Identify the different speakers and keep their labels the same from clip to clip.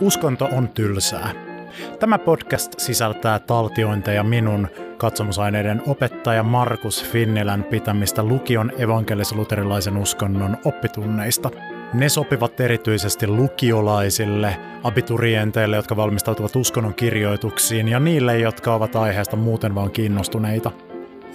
Speaker 1: Uskonto on tylsää. Tämä podcast sisältää taltiointeja minun katsomusaineiden opettaja Markus Finnilän pitämistä lukion evankelis-luterilaisen uskonnon oppitunneista. Ne sopivat erityisesti lukiolaisille, abiturienteille, jotka valmistautuvat uskonnon kirjoituksiin ja niille, jotka ovat aiheesta muuten vaan kiinnostuneita.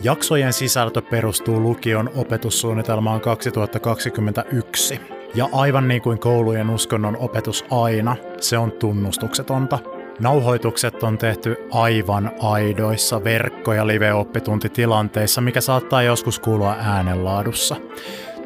Speaker 1: Jaksojen sisältö perustuu lukion opetussuunnitelmaan 2021. Ja aivan niin kuin koulujen uskonnon opetus aina, se on tunnustuksetonta. Nauhoitukset on tehty aivan aidoissa verkko- ja live-oppituntitilanteissa, mikä saattaa joskus kuulua äänenlaadussa.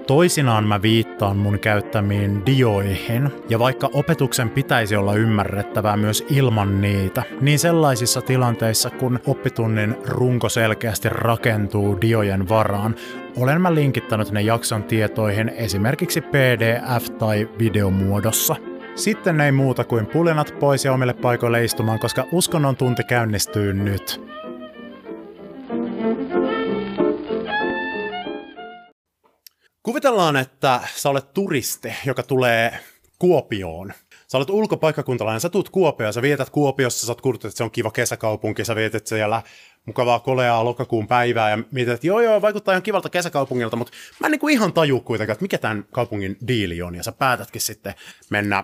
Speaker 1: Toisinaan mä viittaan mun käyttämiin dioihin, ja vaikka opetuksen pitäisi olla ymmärrettävää myös ilman niitä, niin sellaisissa tilanteissa, kun oppitunnin runko selkeästi rakentuu diojen varaan, olen mä linkittänyt ne jakson tietoihin esimerkiksi PDF- tai videomuodossa. Sitten ei muuta kuin pulinat pois ja omille paikoille istumaan, koska uskonnon tunti käynnistyy nyt. Kuvitellaan, että sä olet turisti, joka tulee Kuopioon. Sä olet ulkopaikkakuntalainen, sä tuut Kuopioon, sä vietät Kuopiossa, sä oot kuullut, että se on kiva kesäkaupunki, sä vietät siellä mukavaa koleaa lokakuun päivää ja mietit, että joo joo, vaikuttaa ihan kivalta kesäkaupungilta, mutta mä en niin kuin ihan taju kuitenkaan, että mikä tämän kaupungin diili on, ja sä päätätkin sitten mennä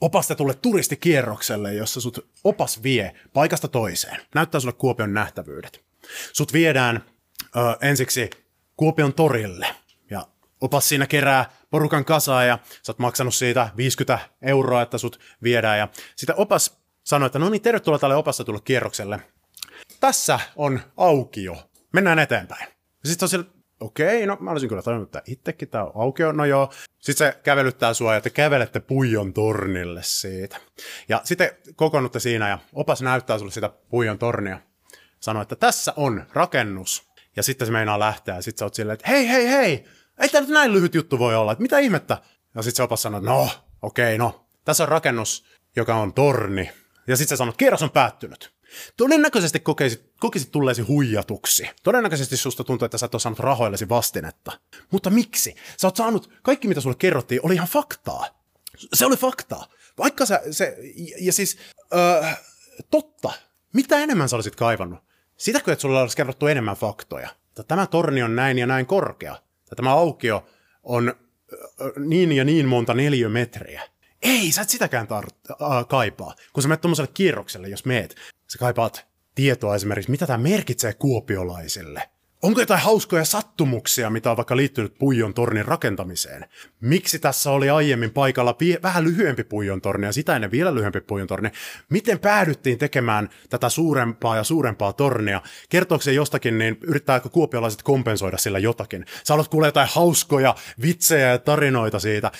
Speaker 1: opastetulle turistikierrokselle, jossa sut opas vie paikasta toiseen. Näyttää sulle Kuopion nähtävyydet. Sut viedään ö, ensiksi Kuopion torille, opas siinä kerää porukan kasaa, ja sä oot maksanut siitä 50 euroa, että sut viedään, ja sitten opas sanoi, että no niin, tervetuloa tälle opastetulle kierrokselle. Tässä on aukio. Mennään eteenpäin. Sitten on sillä, okei, no mä olisin kyllä tajunnut, että itsekin tämä on aukio, no joo. Sitten se kävelyttää sua ja te kävelette Puijon tornille siitä. Ja sitten kokoonnutte siinä ja opas näyttää sulle sitä Puijon tornia. Sanoo, että tässä on rakennus. Ja sitten se meinaa lähteä ja sitten sä oot silleen, että hei, hei, hei, ei tämä nyt näin lyhyt juttu voi olla, että mitä ihmettä? Ja sitten se opas sanoo, no, okei, no, tässä on rakennus, joka on torni. Ja sitten se sanoo, että kierros on päättynyt. Todennäköisesti kokisit, kokisit tulleesi huijatuksi. Todennäköisesti susta tuntuu, että sä et ole saanut rahoillesi vastinetta. Mutta miksi? Sä oot saanut, kaikki mitä sulle kerrottiin oli ihan faktaa. Se oli faktaa. Vaikka sä, se, ja siis, öö, totta. Mitä enemmän sä olisit kaivannut? Sitäkö, että sulle olisi kerrottu enemmän faktoja? Tämä torni on näin ja näin korkea. Tämä aukio on niin ja niin monta neliömetriä. Ei, sä et sitäkään tar- äh, kaipaa. Kun sä menet tuommoiselle kierrokselle, jos meet, sä kaipaat tietoa esimerkiksi, mitä tämä merkitsee kuopiolaisille. Onko jotain hauskoja sattumuksia, mitä on vaikka liittynyt Puijon tornin rakentamiseen? Miksi tässä oli aiemmin paikalla pie- vähän lyhyempi Puijon torni ja sitä ennen vielä lyhyempi Puijon torni? Miten päädyttiin tekemään tätä suurempaa ja suurempaa tornia? Kertooko se jostakin, niin yrittääkö kuopiolaiset kompensoida sillä jotakin? Sä haluat kuulla jotain hauskoja vitsejä ja tarinoita siitä.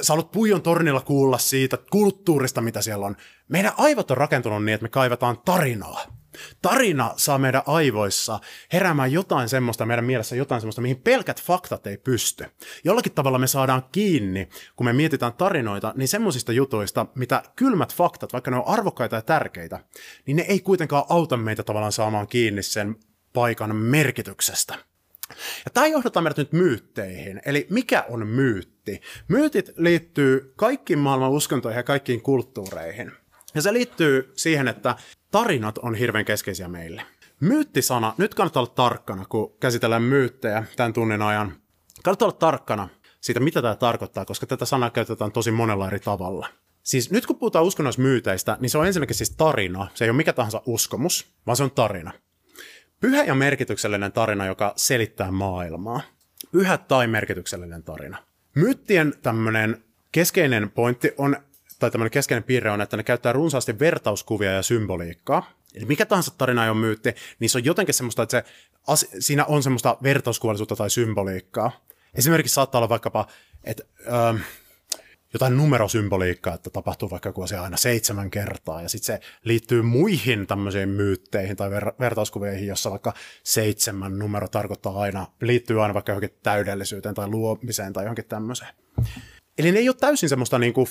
Speaker 1: Sä haluat Puijon tornilla kuulla siitä kulttuurista, mitä siellä on. Meidän aivot on rakentunut niin, että me kaivataan tarinaa. Tarina saa meidän aivoissa heräämään jotain semmoista, meidän mielessä jotain semmoista, mihin pelkät faktat ei pysty. Jollakin tavalla me saadaan kiinni, kun me mietitään tarinoita, niin semmoisista jutuista, mitä kylmät faktat, vaikka ne on arvokkaita ja tärkeitä, niin ne ei kuitenkaan auta meitä tavallaan saamaan kiinni sen paikan merkityksestä. Ja tämä johdattaa meidät nyt myytteihin. Eli mikä on myytti? Myytit liittyy kaikkiin maailman uskontoihin ja kaikkiin kulttuureihin. Ja se liittyy siihen, että tarinat on hirveän keskeisiä meille. Myyttisana, nyt kannattaa olla tarkkana, kun käsitellään myyttejä tämän tunnin ajan. Kannattaa olla tarkkana siitä, mitä tämä tarkoittaa, koska tätä sanaa käytetään tosi monella eri tavalla. Siis nyt kun puhutaan uskonnollismyyteistä, niin se on ensinnäkin siis tarina. Se ei ole mikä tahansa uskomus, vaan se on tarina. Pyhä ja merkityksellinen tarina, joka selittää maailmaa. Pyhä tai merkityksellinen tarina. Myyttien tämmöinen keskeinen pointti on tai tämmöinen keskeinen piirre on, että ne käyttää runsaasti vertauskuvia ja symboliikkaa. Eli mikä tahansa tarina ei ole myytti, niin se on jotenkin semmoista, että se, siinä on semmoista vertauskuvallisuutta tai symboliikkaa. Esimerkiksi saattaa olla vaikkapa, että ähm, jotain numerosymboliikkaa, että tapahtuu vaikka joku asia aina seitsemän kertaa, ja sitten se liittyy muihin tämmöisiin myytteihin tai ver- vertauskuveihin, jossa vaikka seitsemän numero tarkoittaa aina, liittyy aina vaikka johonkin täydellisyyteen tai luomiseen tai johonkin tämmöiseen. Eli ne ei ole täysin semmoista niinku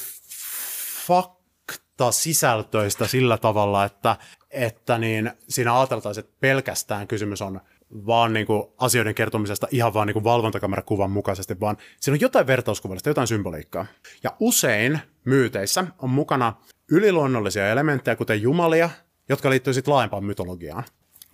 Speaker 1: fakta sisältöistä sillä tavalla, että, että niin siinä ajateltaisiin, että pelkästään kysymys on vaan niin kuin asioiden kertomisesta ihan vaan niin kuin valvontakamerakuvan mukaisesti, vaan siinä on jotain vertauskuvallista, jotain symboliikkaa. Ja usein myyteissä on mukana yliluonnollisia elementtejä, kuten jumalia, jotka liittyy sitten laajempaan mytologiaan.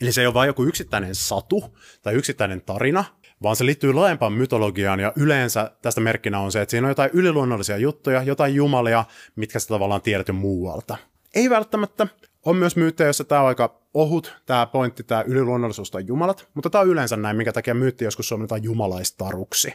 Speaker 1: Eli se ei ole vain joku yksittäinen satu tai yksittäinen tarina, vaan se liittyy laajempaan mytologiaan ja yleensä tästä merkkinä on se, että siinä on jotain yliluonnollisia juttuja, jotain jumalia, mitkä sä tavallaan tiedät jo muualta. Ei välttämättä. On myös myyttejä, jossa tämä on aika ohut, tämä pointti, tämä yliluonnollisuus tai jumalat, mutta tämä on yleensä näin, minkä takia myytti joskus suomennetaan jumalaistaruksi.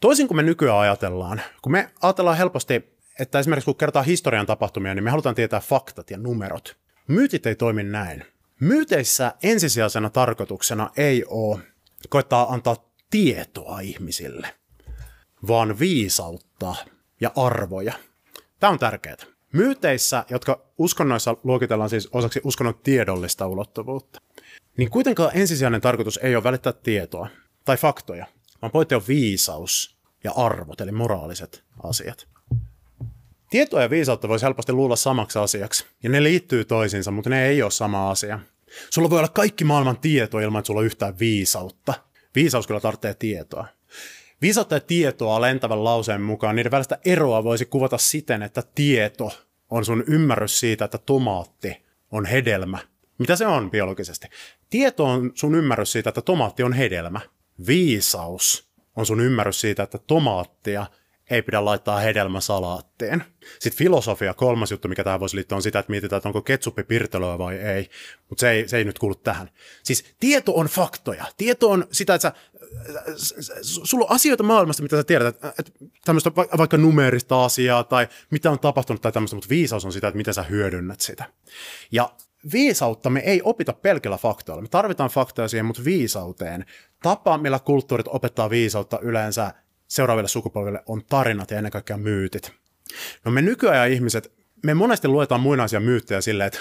Speaker 1: Toisin kuin me nykyään ajatellaan, kun me ajatellaan helposti, että esimerkiksi kun kertaa historian tapahtumia, niin me halutaan tietää faktat ja numerot. Myytit ei toimi näin. Myyteissä ensisijaisena tarkoituksena ei ole koittaa antaa tietoa ihmisille, vaan viisautta ja arvoja. Tämä on tärkeää. Myyteissä, jotka uskonnoissa luokitellaan siis osaksi uskonnon tiedollista ulottuvuutta, niin kuitenkaan ensisijainen tarkoitus ei ole välittää tietoa tai faktoja, vaan pointti on viisaus ja arvot, eli moraaliset asiat. Tietoa ja viisautta voisi helposti luulla samaksi asiaksi, ja ne liittyy toisiinsa, mutta ne ei ole sama asia. Sulla voi olla kaikki maailman tieto ilman, että sulla on yhtään viisautta. Viisaus kyllä tarvitsee tietoa. Viisautta ja tietoa lentävän lauseen mukaan niiden välistä eroa voisi kuvata siten, että tieto on sun ymmärrys siitä, että tomaatti on hedelmä. Mitä se on biologisesti? Tieto on sun ymmärrys siitä, että tomaatti on hedelmä. Viisaus on sun ymmärrys siitä, että tomaattia ei pidä laittaa hedelmäsalaatteen. Sitten filosofia, kolmas juttu, mikä tähän voisi liittyä, on sitä, että mietitään, että onko ketsuppi pirtelöä vai ei. Mutta se ei, se ei nyt kuulu tähän. Siis tieto on faktoja. Tieto on sitä, että sä, sulla on asioita maailmasta, mitä sä tiedät, että, että tämmöistä vaikka numerista asiaa tai mitä on tapahtunut tai tämmöistä, mutta viisaus on sitä, että miten sä hyödynnät sitä. Ja viisautta me ei opita pelkillä faktoilla. Me tarvitaan faktoja siihen, mutta viisauteen. Tapa, millä kulttuurit opettaa viisautta yleensä seuraaville sukupolville on tarinat ja ennen kaikkea myytit. No me nykyajan ihmiset, me monesti luetaan muinaisia myyttejä silleen, että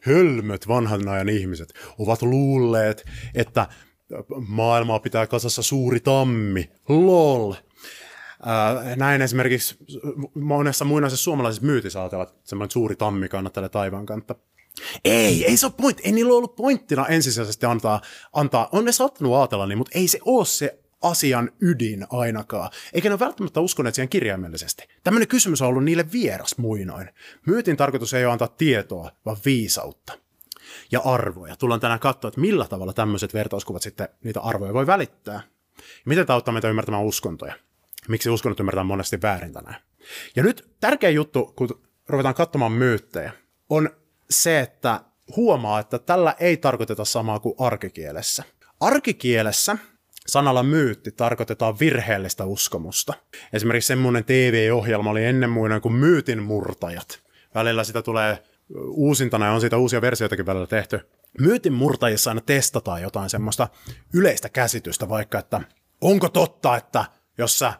Speaker 1: hölmöt vanhan ajan ihmiset ovat luulleet, että maailmaa pitää kasassa suuri tammi. Lol. näin esimerkiksi monessa muinaisessa suomalaisessa myytissä ajatellaan, että semmoinen suuri tammi kannattelee taivaan kantta. Ei, ei se ole pointti. Ei niillä ollut pointtina ensisijaisesti antaa, antaa. on ne saattanut ajatella niin, mutta ei se ole se asian ydin ainakaan, eikä ne ole välttämättä uskoneet siihen kirjaimellisesti. Tämmöinen kysymys on ollut niille vieras muinoin. Myytin tarkoitus ei ole antaa tietoa, vaan viisautta ja arvoja. Tullaan tänään katsoa, että millä tavalla tämmöiset vertauskuvat sitten niitä arvoja voi välittää. Ja miten tämä auttaa meitä ymmärtämään uskontoja. Miksi uskonnot ymmärretään monesti väärin tänään. Ja nyt tärkeä juttu, kun ruvetaan katsomaan myyttejä, on se, että huomaa, että tällä ei tarkoiteta samaa kuin arkikielessä. Arkikielessä Sanalla myytti tarkoitetaan virheellistä uskomusta. Esimerkiksi semmoinen TV-ohjelma oli ennen muinoin kuin Myytin murtajat. Välillä sitä tulee uusintana ja on siitä uusia versioitakin välillä tehty. Myytin murtajissa aina testataan jotain semmoista yleistä käsitystä, vaikka että onko totta, että jos sä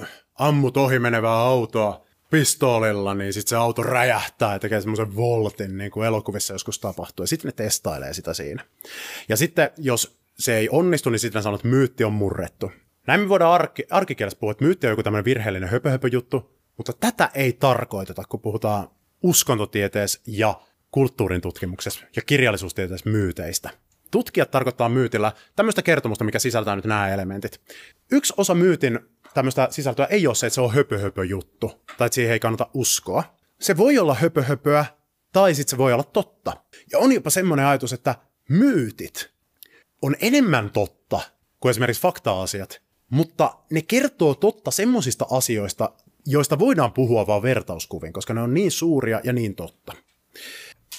Speaker 1: ö, ammut ohi menevää autoa pistoolilla, niin sitten se auto räjähtää ja tekee semmoisen voltin, niin kuin elokuvissa joskus tapahtuu. Ja sitten ne testailee sitä siinä. Ja sitten jos se ei onnistu, niin sitten sanoo, että myytti on murrettu. Näin me voidaan arki, arkikielessä puhua, että myytti on joku tämmöinen virheellinen höpö-höpö-juttu, mutta tätä ei tarkoiteta, kun puhutaan uskontotieteessä ja kulttuurin tutkimuksessa ja kirjallisuustieteessä myyteistä. Tutkijat tarkoittaa myytillä tämmöistä kertomusta, mikä sisältää nyt nämä elementit. Yksi osa myytin tämmöistä sisältöä ei ole se, että se on höpö juttu tai että siihen ei kannata uskoa. Se voi olla höpö tai sitten se voi olla totta. Ja on jopa semmoinen ajatus, että myytit on enemmän totta kuin esimerkiksi fakta-asiat, mutta ne kertoo totta semmoisista asioista, joista voidaan puhua vain vertauskuvin, koska ne on niin suuria ja niin totta.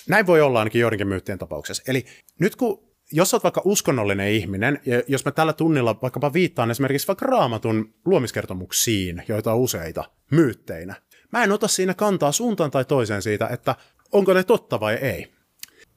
Speaker 1: Näin voi olla ainakin joidenkin myyttien tapauksessa. Eli nyt kun jos olet vaikka uskonnollinen ihminen, ja jos mä tällä tunnilla vaikkapa viittaan esimerkiksi vaikka raamatun luomiskertomuksiin, joita on useita, myytteinä, mä en ota siinä kantaa suuntaan tai toiseen siitä, että onko ne totta vai ei.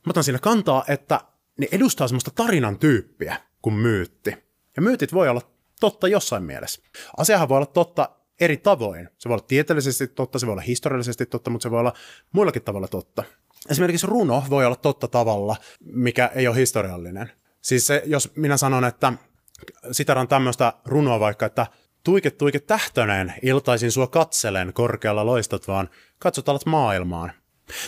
Speaker 1: Mä otan siinä kantaa, että ne edustaa semmoista tarinan tyyppiä kuin myytti. Ja myytit voi olla totta jossain mielessä. Asiahan voi olla totta eri tavoin. Se voi olla tieteellisesti totta, se voi olla historiallisesti totta, mutta se voi olla muillakin tavalla totta. Esimerkiksi runo voi olla totta tavalla, mikä ei ole historiallinen. Siis se, jos minä sanon, että sitaran tämmöistä runoa vaikka, että Tuike, tuike tähtöneen, iltaisin sua katselen, korkealla loistat vaan, katsot alat maailmaan.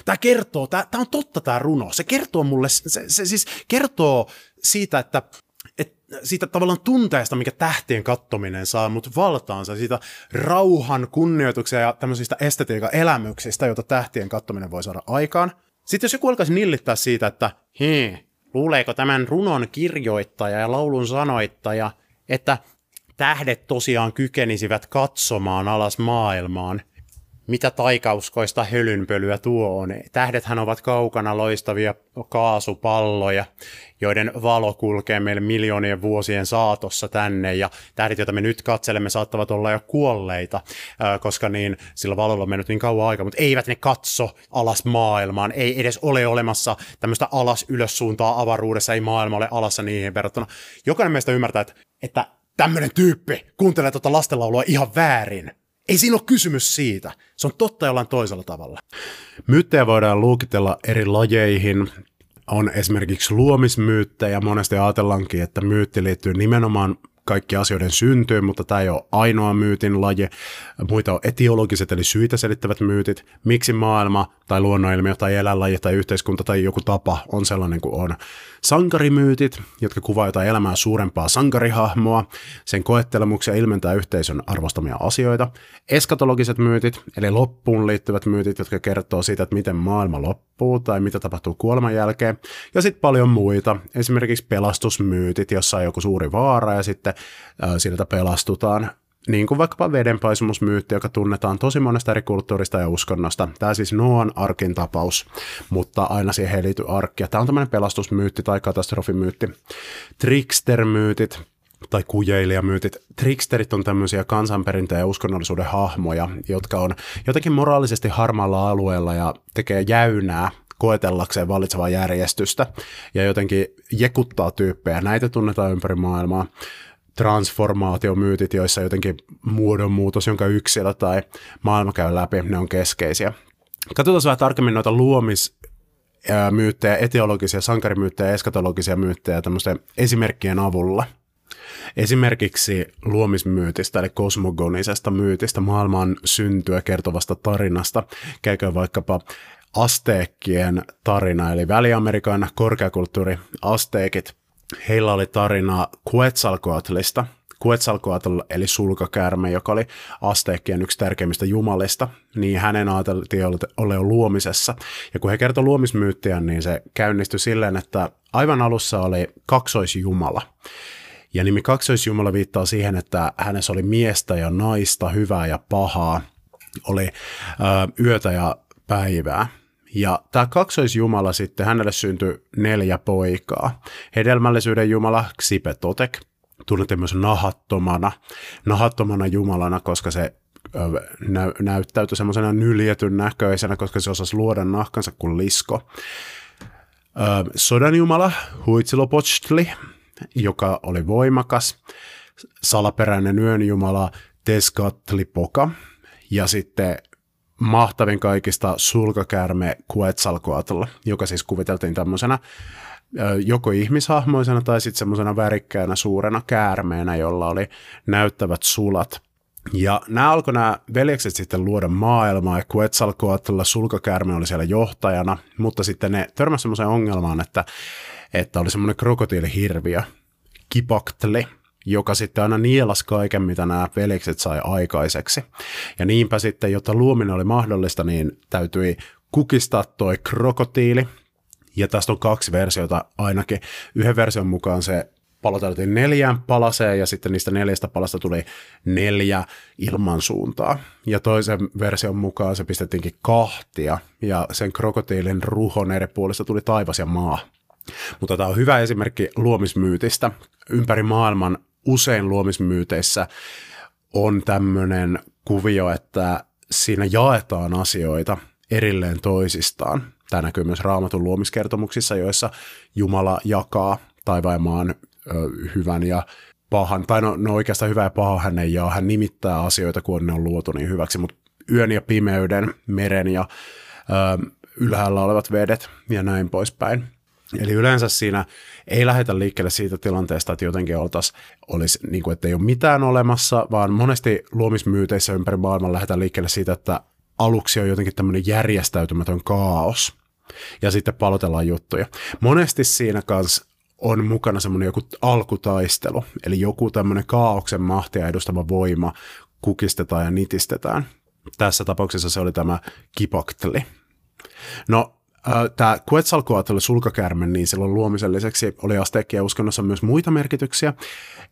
Speaker 1: Tämä kertoo, tämä, tämä on totta tämä runo, se kertoo mulle, se, se siis kertoo siitä, että, että siitä tavallaan tunteesta, mikä tähtien kattominen saa mut valtaansa, siitä rauhan, kunnioituksen ja tämmöisistä estetiikan elämyksistä, joita tähtien kattominen voi saada aikaan. Sitten jos joku alkaisi nillittää siitä, että hei, luuleeko tämän runon kirjoittaja ja laulun sanoittaja, että tähdet tosiaan kykenisivät katsomaan alas maailmaan – mitä taikauskoista hölynpölyä tuo on. Tähdethän ovat kaukana loistavia kaasupalloja, joiden valo kulkee meille miljoonien vuosien saatossa tänne, ja tähdet, joita me nyt katselemme, saattavat olla jo kuolleita, koska niin, sillä valolla on mennyt niin kauan aika, mutta eivät ne katso alas maailmaan, ei edes ole olemassa tämmöistä alas-ylös suuntaa avaruudessa, ei maailma ole alassa niihin verrattuna. Jokainen meistä ymmärtää, että, että tämmöinen tyyppi kuuntelee tuota lastenlaulua ihan väärin. Ei siinä ole kysymys siitä. Se on totta jollain toisella tavalla. Myyttejä voidaan luokitella eri lajeihin. On esimerkiksi luomismyyttejä. Monesti ajatellaankin, että myytti liittyy nimenomaan kaikki asioiden syntyyn, mutta tämä ei ole ainoa myytin laji. Muita on etiologiset eli syitä selittävät myytit, miksi maailma tai luonnonilmiö tai eläinlaji tai yhteiskunta tai joku tapa on sellainen kuin on. Sankarimyytit, jotka kuvaa jotain elämää suurempaa sankarihahmoa, sen koettelemuksia ilmentää yhteisön arvostamia asioita. Eskatologiset myytit, eli loppuun liittyvät myytit, jotka kertoo siitä, että miten maailma loppuu tai mitä tapahtuu kuoleman jälkeen. Ja sitten paljon muita, esimerkiksi pelastusmyytit, jossa on joku suuri vaara ja sitten siltä pelastutaan niin kuin vaikkapa vedenpaisumusmyytti, joka tunnetaan tosi monesta eri kulttuurista ja uskonnosta. Tämä siis Noan arkin tapaus, mutta aina siihen ei liity arkkia. Tämä on tämmöinen pelastusmyytti tai katastrofimyytti. Trickster-myytit, tai kujeilijamyytit. Tricksterit on tämmöisiä kansanperinteen ja uskonnollisuuden hahmoja, jotka on jotenkin moraalisesti harmaalla alueella ja tekee jäynää koetellakseen vallitsevaa järjestystä ja jotenkin jekuttaa tyyppejä. Näitä tunnetaan ympäri maailmaa transformaatiomyytit, joissa jotenkin muodonmuutos, jonka yksilö tai maailma käy läpi, ne on keskeisiä. Katsotaan vähän tarkemmin noita luomismyyttejä, etiologisia, sankarimyyttejä, eskatologisia myyttejä tämmöisten esimerkkien avulla. Esimerkiksi luomismyytistä, eli kosmogonisesta myytistä, maailman syntyä kertovasta tarinasta. Käykö vaikkapa asteekkien tarina, eli Väli-Amerikan korkeakulttuuri, asteekit – heillä oli tarina Quetzalcoatlista. Quetzalcoatl eli sulkakäärme, joka oli asteekkien yksi tärkeimmistä jumalista, niin hänen ajateltiin jo luomisessa. Ja kun he kertoi luomismyyttiä, niin se käynnistyi silleen, että aivan alussa oli kaksoisjumala. Ja nimi kaksoisjumala viittaa siihen, että hänessä oli miestä ja naista, hyvää ja pahaa, oli ö, yötä ja päivää. Ja tämä kaksoisjumala sitten, hänelle syntyi neljä poikaa. Hedelmällisyyden jumala Xipetotek, tunnettiin myös nahattomana, nahattomana jumalana, koska se nä- näyttäytyi semmoisena nyljetyn näköisenä, koska se osasi luoda nahkansa kuin lisko. Sodan jumala Huitzilopochtli, joka oli voimakas. Salaperäinen yön jumala Tezcatlipoca ja sitten mahtavin kaikista sulkakäärme Quetzalcoatl, joka siis kuviteltiin tämmöisenä joko ihmishahmoisena tai sitten semmoisena värikkäänä suurena käärmeenä, jolla oli näyttävät sulat. Ja nämä alkoi nämä veljekset sitten luoda maailmaa, ja Quetzalcoatl sulkakäärme oli siellä johtajana, mutta sitten ne törmäsivät semmoiseen ongelmaan, että, että oli semmoinen krokotiilihirviö, Kipaktli, joka sitten aina nielas kaiken, mitä nämä velikset sai aikaiseksi. Ja niinpä sitten, jotta luominen oli mahdollista, niin täytyi kukistaa toi krokotiili. Ja tästä on kaksi versiota ainakin. Yhden version mukaan se paloteltiin neljään palaseen ja sitten niistä neljästä palasta tuli neljä ilmansuuntaa. Ja toisen version mukaan se pistettiinkin kahtia ja sen krokotiilin ruhon eri puolista tuli taivas ja maa. Mutta tämä on hyvä esimerkki luomismyytistä. Ympäri maailman usein luomismyyteissä on tämmöinen kuvio, että siinä jaetaan asioita erilleen toisistaan. Tämä näkyy myös raamatun luomiskertomuksissa, joissa Jumala jakaa taivaan maan ö, hyvän ja pahan, tai no, no oikeastaan hyvä ja paha hän ei jaa, hän nimittää asioita, kun ne on luotu niin hyväksi, mutta yön ja pimeyden, meren ja ö, ylhäällä olevat vedet ja näin poispäin. Eli yleensä siinä ei lähdetä liikkeelle siitä tilanteesta, että jotenkin oltaisiin, olisi, niin kuin, että ei ole mitään olemassa, vaan monesti luomismyyteissä ympäri maailman lähdetään liikkeelle siitä, että aluksi on jotenkin tämmöinen järjestäytymätön kaos, ja sitten palotellaan juttuja. Monesti siinä kanssa on mukana semmoinen joku alkutaistelu, eli joku tämmöinen kaauksen mahtia edustava voima kukistetaan ja nitistetään. Tässä tapauksessa se oli tämä kipokteli. No, tämä Quetzalcoatl sulkakärmen, niin silloin luomisen lisäksi oli asteekkien uskonnossa myös muita merkityksiä.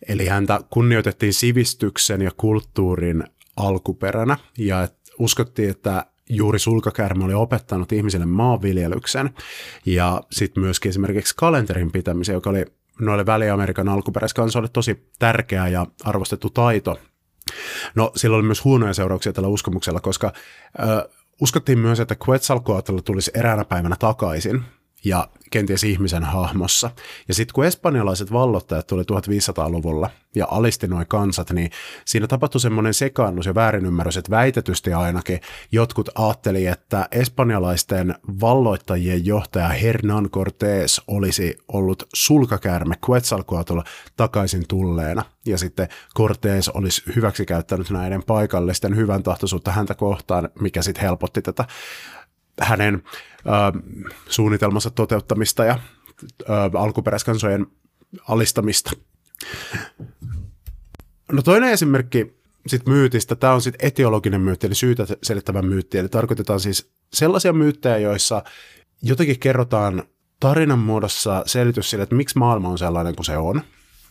Speaker 1: Eli häntä kunnioitettiin sivistyksen ja kulttuurin alkuperänä ja uskottiin, että juuri sulkakärme oli opettanut ihmisille maanviljelyksen ja sitten myöskin esimerkiksi kalenterin pitämisen, joka oli noille Väli-Amerikan alkuperäiskansoille tosi tärkeä ja arvostettu taito. No, sillä oli myös huonoja seurauksia tällä uskomuksella, koska uskottiin myös, että Quetzalcoatl tulisi eräänä päivänä takaisin ja kenties ihmisen hahmossa. Ja sitten kun espanjalaiset vallottajat tuli 1500-luvulla ja alisti noin kansat, niin siinä tapahtui semmoinen sekaannus ja väärinymmärrys, että väitetysti ainakin jotkut ajatteli, että espanjalaisten valloittajien johtaja Hernán Cortés olisi ollut sulkakäärme Quetzalcoatl takaisin tulleena. Ja sitten Cortés olisi hyväksikäyttänyt näiden paikallisten hyvän tahtoisuutta häntä kohtaan, mikä sitten helpotti tätä hänen äh, suunnitelmansa toteuttamista ja äh, alkuperäiskansojen alistamista. No toinen esimerkki sit myytistä, tämä on sitten etiologinen myytti, eli syytä selittävä myytti, eli tarkoitetaan siis sellaisia myyttejä, joissa jotenkin kerrotaan tarinan muodossa selitys sille, että miksi maailma on sellainen kuin se on,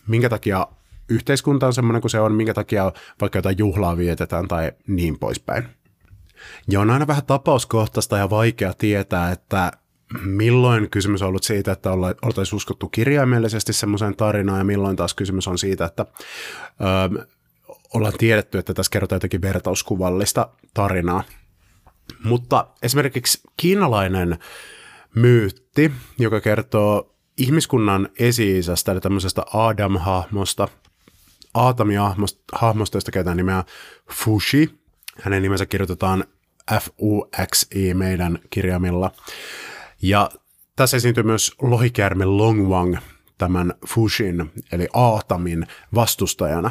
Speaker 1: minkä takia yhteiskunta on sellainen kuin se on, minkä takia vaikka jotain juhlaa vietetään tai niin poispäin. Ja on aina vähän tapauskohtaista ja vaikea tietää, että milloin kysymys on ollut siitä, että oltaisiin uskottu kirjaimellisesti semmoiseen tarinaan ja milloin taas kysymys on siitä, että ö, ollaan tiedetty, että tässä kerrotaan jotenkin vertauskuvallista tarinaa. Mutta esimerkiksi kiinalainen myytti, joka kertoo ihmiskunnan esi-isästä, eli tämmöisestä Adam-hahmosta, Aatami-hahmosta, josta käytetään nimeä Fushi, hänen nimensä kirjoitetaan F-U-X-I meidän kirjaimilla. Ja tässä esiintyy myös lohikäärme Longwang, tämän Fushin, eli Aatamin vastustajana.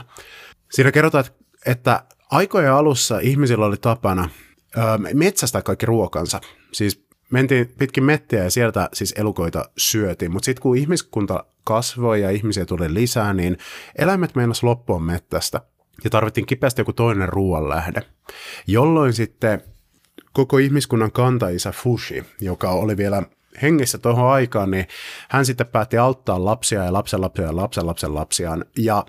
Speaker 1: Siinä kerrotaan, että aikojen alussa ihmisillä oli tapana ö, metsästää kaikki ruokansa. Siis mentiin pitkin mettiä ja sieltä siis elukoita syötiin, mutta sitten kun ihmiskunta kasvoi ja ihmisiä tuli lisää, niin eläimet meinas loppua mettästä ja tarvittiin kipeästi joku toinen ruoanlähde, jolloin sitten koko ihmiskunnan kantaisa Fushi, joka oli vielä hengissä tuohon aikaan, niin hän sitten päätti auttaa lapsia ja lapsenlapsia ja lapsen lapsiaan ja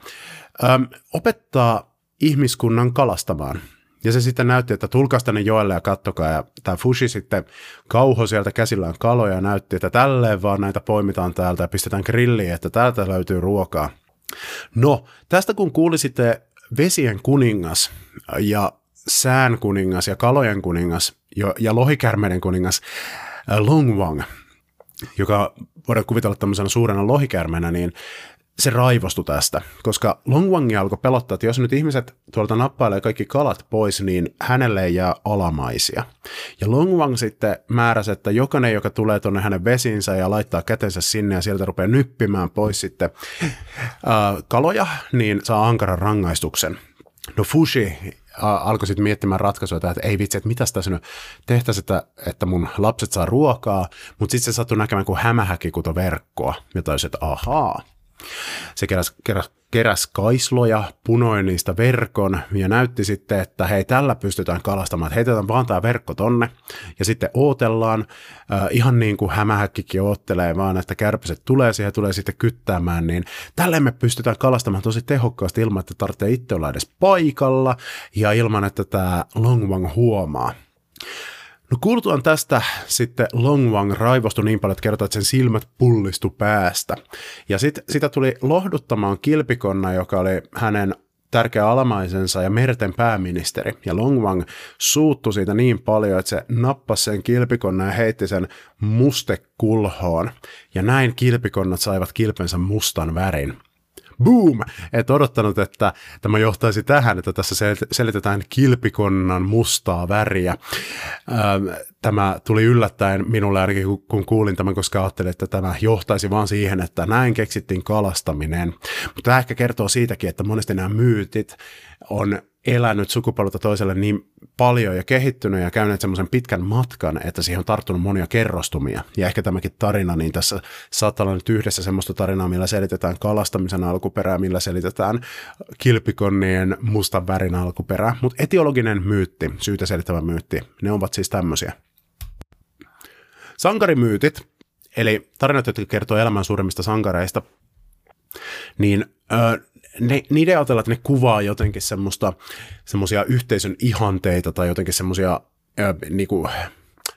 Speaker 1: äm, opettaa ihmiskunnan kalastamaan. Ja se sitten näytti, että tulkaa tänne joelle ja kattokaa. Ja tämä Fushi sitten kauho sieltä käsillään kaloja ja näytti, että tälleen vaan näitä poimitaan täältä ja pistetään grilliin, että täältä löytyy ruokaa. No, tästä kun kuuli sitten vesien kuningas ja sään kuningas ja kalojen kuningas ja lohikärmeiden kuningas äh, Longwang, joka voidaan kuvitella tämmöisenä suurena lohikärmenä, niin se raivostui tästä, koska Longwangi alkoi pelottaa, että jos nyt ihmiset tuolta nappailee kaikki kalat pois, niin hänelle ei jää alamaisia. Ja Longwang sitten määräsi, että jokainen, joka tulee tuonne hänen vesinsä ja laittaa kätensä sinne ja sieltä rupeaa nyppimään pois sitten ää, kaloja, niin saa ankaran rangaistuksen. No Fushi alkoi sitten miettimään ratkaisua, että ei vitsi, että mitä tässä nyt tehtäisiin, että, että mun lapset saa ruokaa, mutta sitten se sattui näkemään kuin hämähäki kuto verkkoa, ja taisi, että ahaa, se keräs, keräs, keräs kaisloja, punoi niistä verkon ja näytti sitten, että hei, tällä pystytään kalastamaan, että heitetään vaan tämä verkko tonne ja sitten ootellaan, äh, ihan niin kuin hämähäkkikin oottelee vaan, että kärpäset tulee siihen, tulee sitten kyttäämään, niin tällä me pystytään kalastamaan tosi tehokkaasti ilman, että tarvitsee itse olla edes paikalla ja ilman, että tämä Longwang huomaa. No kuultuaan tästä sitten Long Wang raivostui niin paljon, että kertoi, että sen silmät pullistu päästä. Ja sitten sitä tuli lohduttamaan kilpikonna, joka oli hänen tärkeä alamaisensa ja merten pääministeri. Ja Long Wang suuttui siitä niin paljon, että se nappasi sen kilpikonna ja heitti sen mustekulhoon. Ja näin kilpikonnat saivat kilpensä mustan värin boom, et odottanut, että tämä johtaisi tähän, että tässä selitetään kilpikonnan mustaa väriä. Tämä tuli yllättäen minulle ainakin, kun kuulin tämän, koska ajattelin, että tämä johtaisi vaan siihen, että näin keksittiin kalastaminen. Mutta tämä ehkä kertoo siitäkin, että monesti nämä myytit on elänyt sukupolvelta toiselle niin paljon ja kehittynyt ja käynyt semmoisen pitkän matkan, että siihen on tarttunut monia kerrostumia. Ja ehkä tämäkin tarina, niin tässä saattaa olla nyt yhdessä semmoista tarinaa, millä selitetään kalastamisen alkuperää, millä selitetään kilpikonnien mustan värin alkuperää. Mutta etiologinen myytti, syytä selittävä myytti, ne ovat siis tämmöisiä. Sankarimyytit, eli tarinat, jotka kertoo elämän suurimmista sankareista, niin ö, ne, niiden ajatella, että ne kuvaa jotenkin semmoista, semmoisia yhteisön ihanteita tai jotenkin semmoisia niinku,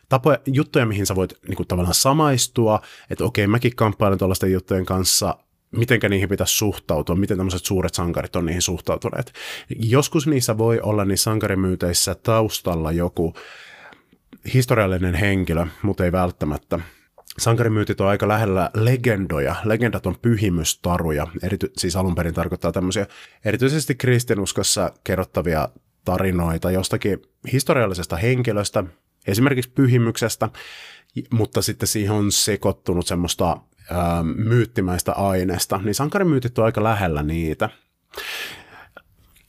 Speaker 1: tapoja, juttuja, mihin sä voit niinku, tavallaan samaistua, että okei, mäkin kamppailen tuollaisten juttujen kanssa, mitenkä niihin pitäisi suhtautua, miten tämmöiset suuret sankarit on niihin suhtautuneet. Joskus niissä voi olla niissä sankarimyyteissä taustalla joku historiallinen henkilö, mutta ei välttämättä. Sankarimyytit on aika lähellä legendoja. Legendat on pyhimystaruja. Erity- siis alun perin tarkoittaa tämmöisiä erityisesti kristinuskossa kerrottavia tarinoita jostakin historiallisesta henkilöstä, esimerkiksi pyhimyksestä, mutta sitten siihen on sekoittunut semmoista ää, myyttimäistä aineesta, niin sankarimyytit on aika lähellä niitä.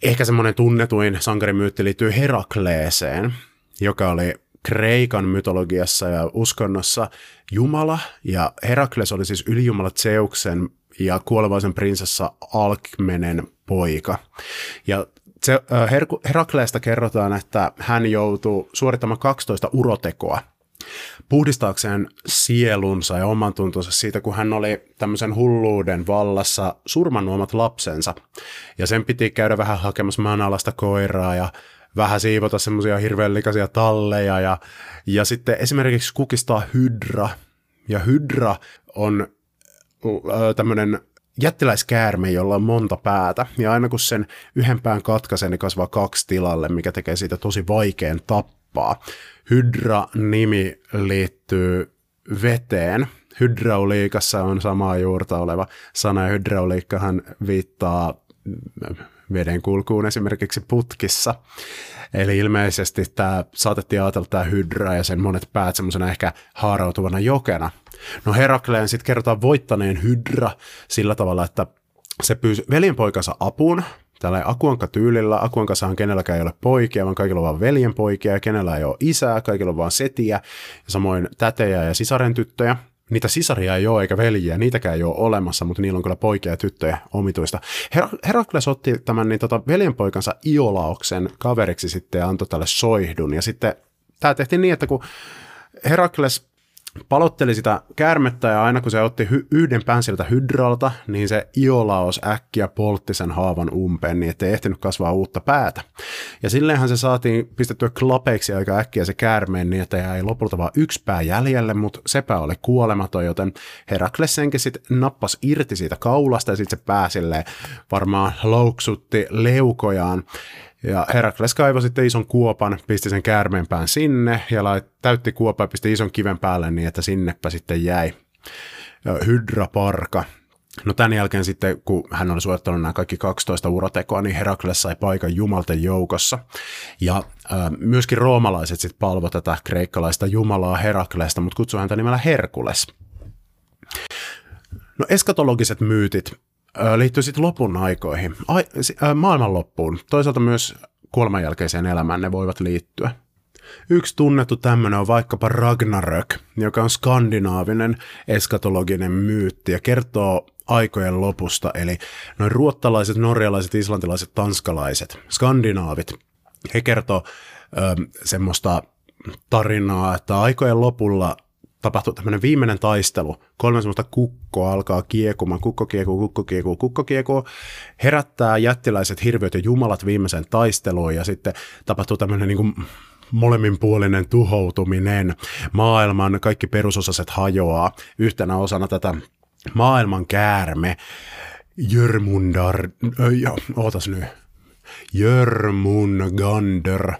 Speaker 1: Ehkä semmoinen tunnetuin sankarimyytti liittyy Herakleeseen, joka oli Kreikan mytologiassa ja uskonnossa Jumala, ja Herakles oli siis ylijumala Zeuksen ja kuolevaisen prinsessa Alkmenen poika. Ja äh, Herakleesta kerrotaan, että hän joutuu suorittamaan 12 urotekoa puhdistaakseen sielunsa ja oman tuntonsa siitä, kun hän oli tämmöisen hulluuden vallassa surmannut omat lapsensa. Ja sen piti käydä vähän hakemassa maanalasta koiraa ja vähän siivota semmoisia hirveän likaisia talleja ja, ja sitten esimerkiksi kukistaa hydra. Ja hydra on tämmöinen jättiläiskäärme, jolla on monta päätä, ja aina kun sen yhden pään katkaisee, niin kasvaa kaksi tilalle, mikä tekee siitä tosi vaikean tappaa. Hydra-nimi liittyy veteen. Hydrauliikassa on samaa juurta oleva sana, ja hydrauliikkahan viittaa veden kulkuun esimerkiksi putkissa. Eli ilmeisesti tämä saatettiin ajatella tämä hydra ja sen monet päät semmoisena ehkä haarautuvana jokena. No Herakleen sitten kerrotaan voittaneen hydra sillä tavalla, että se pyysi veljenpoikansa apuun, tällä Akuanka tyylillä. Akuanka on kenelläkään ei ole poikia, vaan kaikilla on vaan veljenpoikia, kenellä ei ole isää, kaikilla on vaan setiä, ja samoin tätejä ja sisaren tyttöjä niitä sisaria ei ole eikä veljiä, niitäkään ei ole olemassa, mutta niillä on kyllä poikia ja tyttöjä omituista. Her- Herakles otti tämän niin, tota, veljenpoikansa Iolauksen kaveriksi sitten ja antoi tälle soihdun. Ja sitten tämä tehtiin niin, että kun Herakles palotteli sitä käärmettä ja aina kun se otti hy- yhden pään siltä hydralta, niin se Iolaos äkkiä poltti sen haavan umpeen niin, ettei ehtinyt kasvaa uutta päätä. Ja silleenhän se saatiin pistettyä klapeiksi aika äkkiä se käärmeen niin, että jäi lopulta vain yksi pää jäljelle, mutta se pää oli kuolematon, joten Herakles senkin sitten nappas irti siitä kaulasta ja sitten se pää varmaan louksutti leukojaan. Ja Herakles kaivoi sitten ison kuopan, pisti sen käärmeenpään sinne ja lait, täytti kuopan ja pisti ison kiven päälle niin, että sinnepä sitten jäi Hydraparka. No tämän jälkeen sitten, kun hän oli suorittanut nämä kaikki 12 urotekoa, niin Herakles sai paikan jumalten joukossa. Ja äh, myöskin roomalaiset sitten palvo tätä kreikkalaista jumalaa Heraklesta, mutta kutsui häntä nimellä Herkules. No eskatologiset myytit liittyy sitten lopun aikoihin, Ai, maailmanloppuun. Toisaalta myös kuoleman jälkeiseen elämään ne voivat liittyä. Yksi tunnettu tämmöinen on vaikkapa Ragnarök, joka on skandinaavinen eskatologinen myytti ja kertoo aikojen lopusta, eli noin ruottalaiset, norjalaiset, islantilaiset, tanskalaiset, skandinaavit, he kertoo ö, semmoista tarinaa, että aikojen lopulla tapahtuu tämmöinen viimeinen taistelu. Kolme semmoista kukkoa alkaa kiekumaan, kukko kiekuu, kukko kiekuu, kukko kiekuu, herättää jättiläiset hirviöt ja jumalat viimeiseen taisteluun ja sitten tapahtuu tämmöinen niin kuin molemminpuolinen tuhoutuminen. Maailman kaikki perusosaset hajoaa yhtenä osana tätä maailman käärme. Jörmundar, äh, ootas nyt, Jörmungander äh,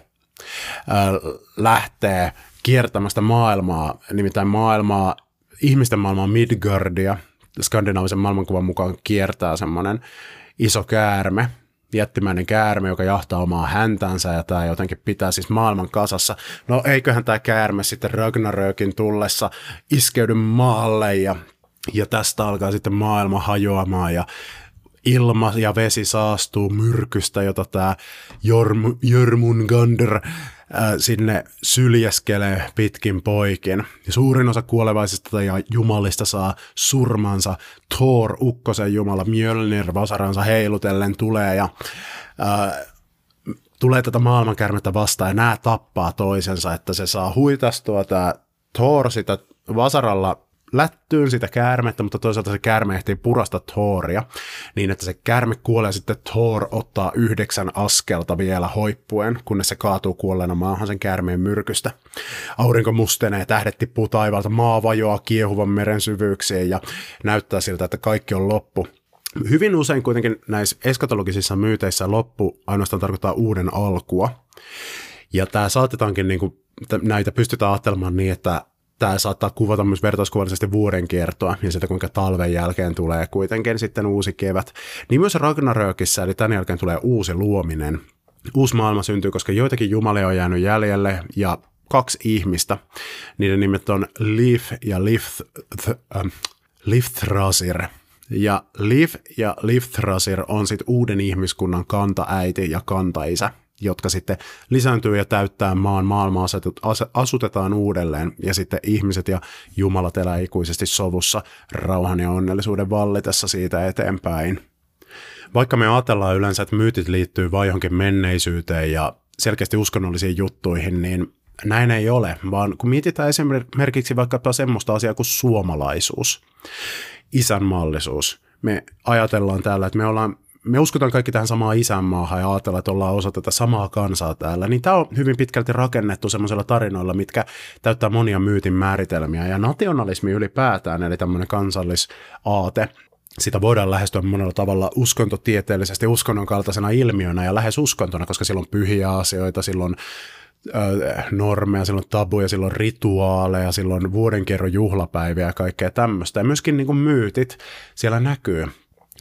Speaker 1: lähtee kiertämästä maailmaa, nimittäin maailmaa, ihmisten maailmaa Midgardia, skandinaavisen maailmankuvan mukaan kiertää semmoinen iso käärme, jättimäinen käärme, joka jahtaa omaa häntänsä ja tämä jotenkin pitää siis maailman kasassa. No eiköhän tämä käärme sitten Ragnarökin tullessa iskeydy maalle ja, ja tästä alkaa sitten maailma hajoamaan ja ilma ja vesi saastuu myrkystä, jota tämä Jorm, Jörmungander äh, sinne syljeskelee pitkin poikin. Ja suurin osa kuolevaisista ja jumalista saa surmansa. Thor, ukkosen jumala, Mjölnir vasaransa heilutellen tulee ja äh, tulee tätä maailmankärmettä vastaan ja nämä tappaa toisensa, että se saa huitastua tämä Thor sitä vasaralla lättyyn sitä käärmettä, mutta toisaalta se käärme ehtii purasta Thoria, niin että se käärme kuolee sitten Thor ottaa yhdeksän askelta vielä hoippuen, kunnes se kaatuu kuolleena maahan sen käärmeen myrkystä. Aurinko mustenee, tähdet tippuu taivaalta, maa vajoaa kiehuvan meren syvyyksiin ja näyttää siltä, että kaikki on loppu. Hyvin usein kuitenkin näissä eskatologisissa myyteissä loppu ainoastaan tarkoittaa uuden alkua. Ja tämä saatetaankin, niin kuin, näitä pystytään ajattelemaan niin, että tämä saattaa kuvata myös vertauskuvallisesti vuodenkiertoa ja sitä, kuinka talven jälkeen tulee kuitenkin sitten uusi kevät. Niin myös Ragnarökissä, eli tämän jälkeen tulee uusi luominen. Uusi maailma syntyy, koska joitakin jumalia on jäänyt jäljelle ja kaksi ihmistä. Niiden nimet on Liv ja Lifthrasir. Ja Liv ja Lifthrasir on sitten uuden ihmiskunnan kantaäiti ja kantaisä jotka sitten lisääntyy ja täyttää maan maailma asutetaan uudelleen ja sitten ihmiset ja jumalat elää ikuisesti sovussa rauhan ja onnellisuuden vallitessa siitä eteenpäin. Vaikka me ajatellaan yleensä, että myytit liittyy vain johonkin menneisyyteen ja selkeästi uskonnollisiin juttuihin, niin näin ei ole, vaan kun mietitään esimerkiksi vaikka semmoista asiaa kuin suomalaisuus, isänmaallisuus, me ajatellaan täällä, että me ollaan me uskotaan kaikki tähän samaan isänmaahan ja ajatellaan, että ollaan osa tätä samaa kansaa täällä, niin tämä on hyvin pitkälti rakennettu semmoisella tarinoilla, mitkä täyttää monia myytin määritelmiä. Ja nationalismi ylipäätään, eli tämmöinen kansallisaate, sitä voidaan lähestyä monella tavalla uskontotieteellisesti uskonnon kaltaisena ilmiönä ja lähes uskontona, koska silloin on pyhiä asioita, silloin normeja, silloin tabuja, silloin rituaaleja, silloin vuodenkerron juhlapäiviä ja kaikkea tämmöistä. Ja myöskin niin kuin myytit siellä näkyy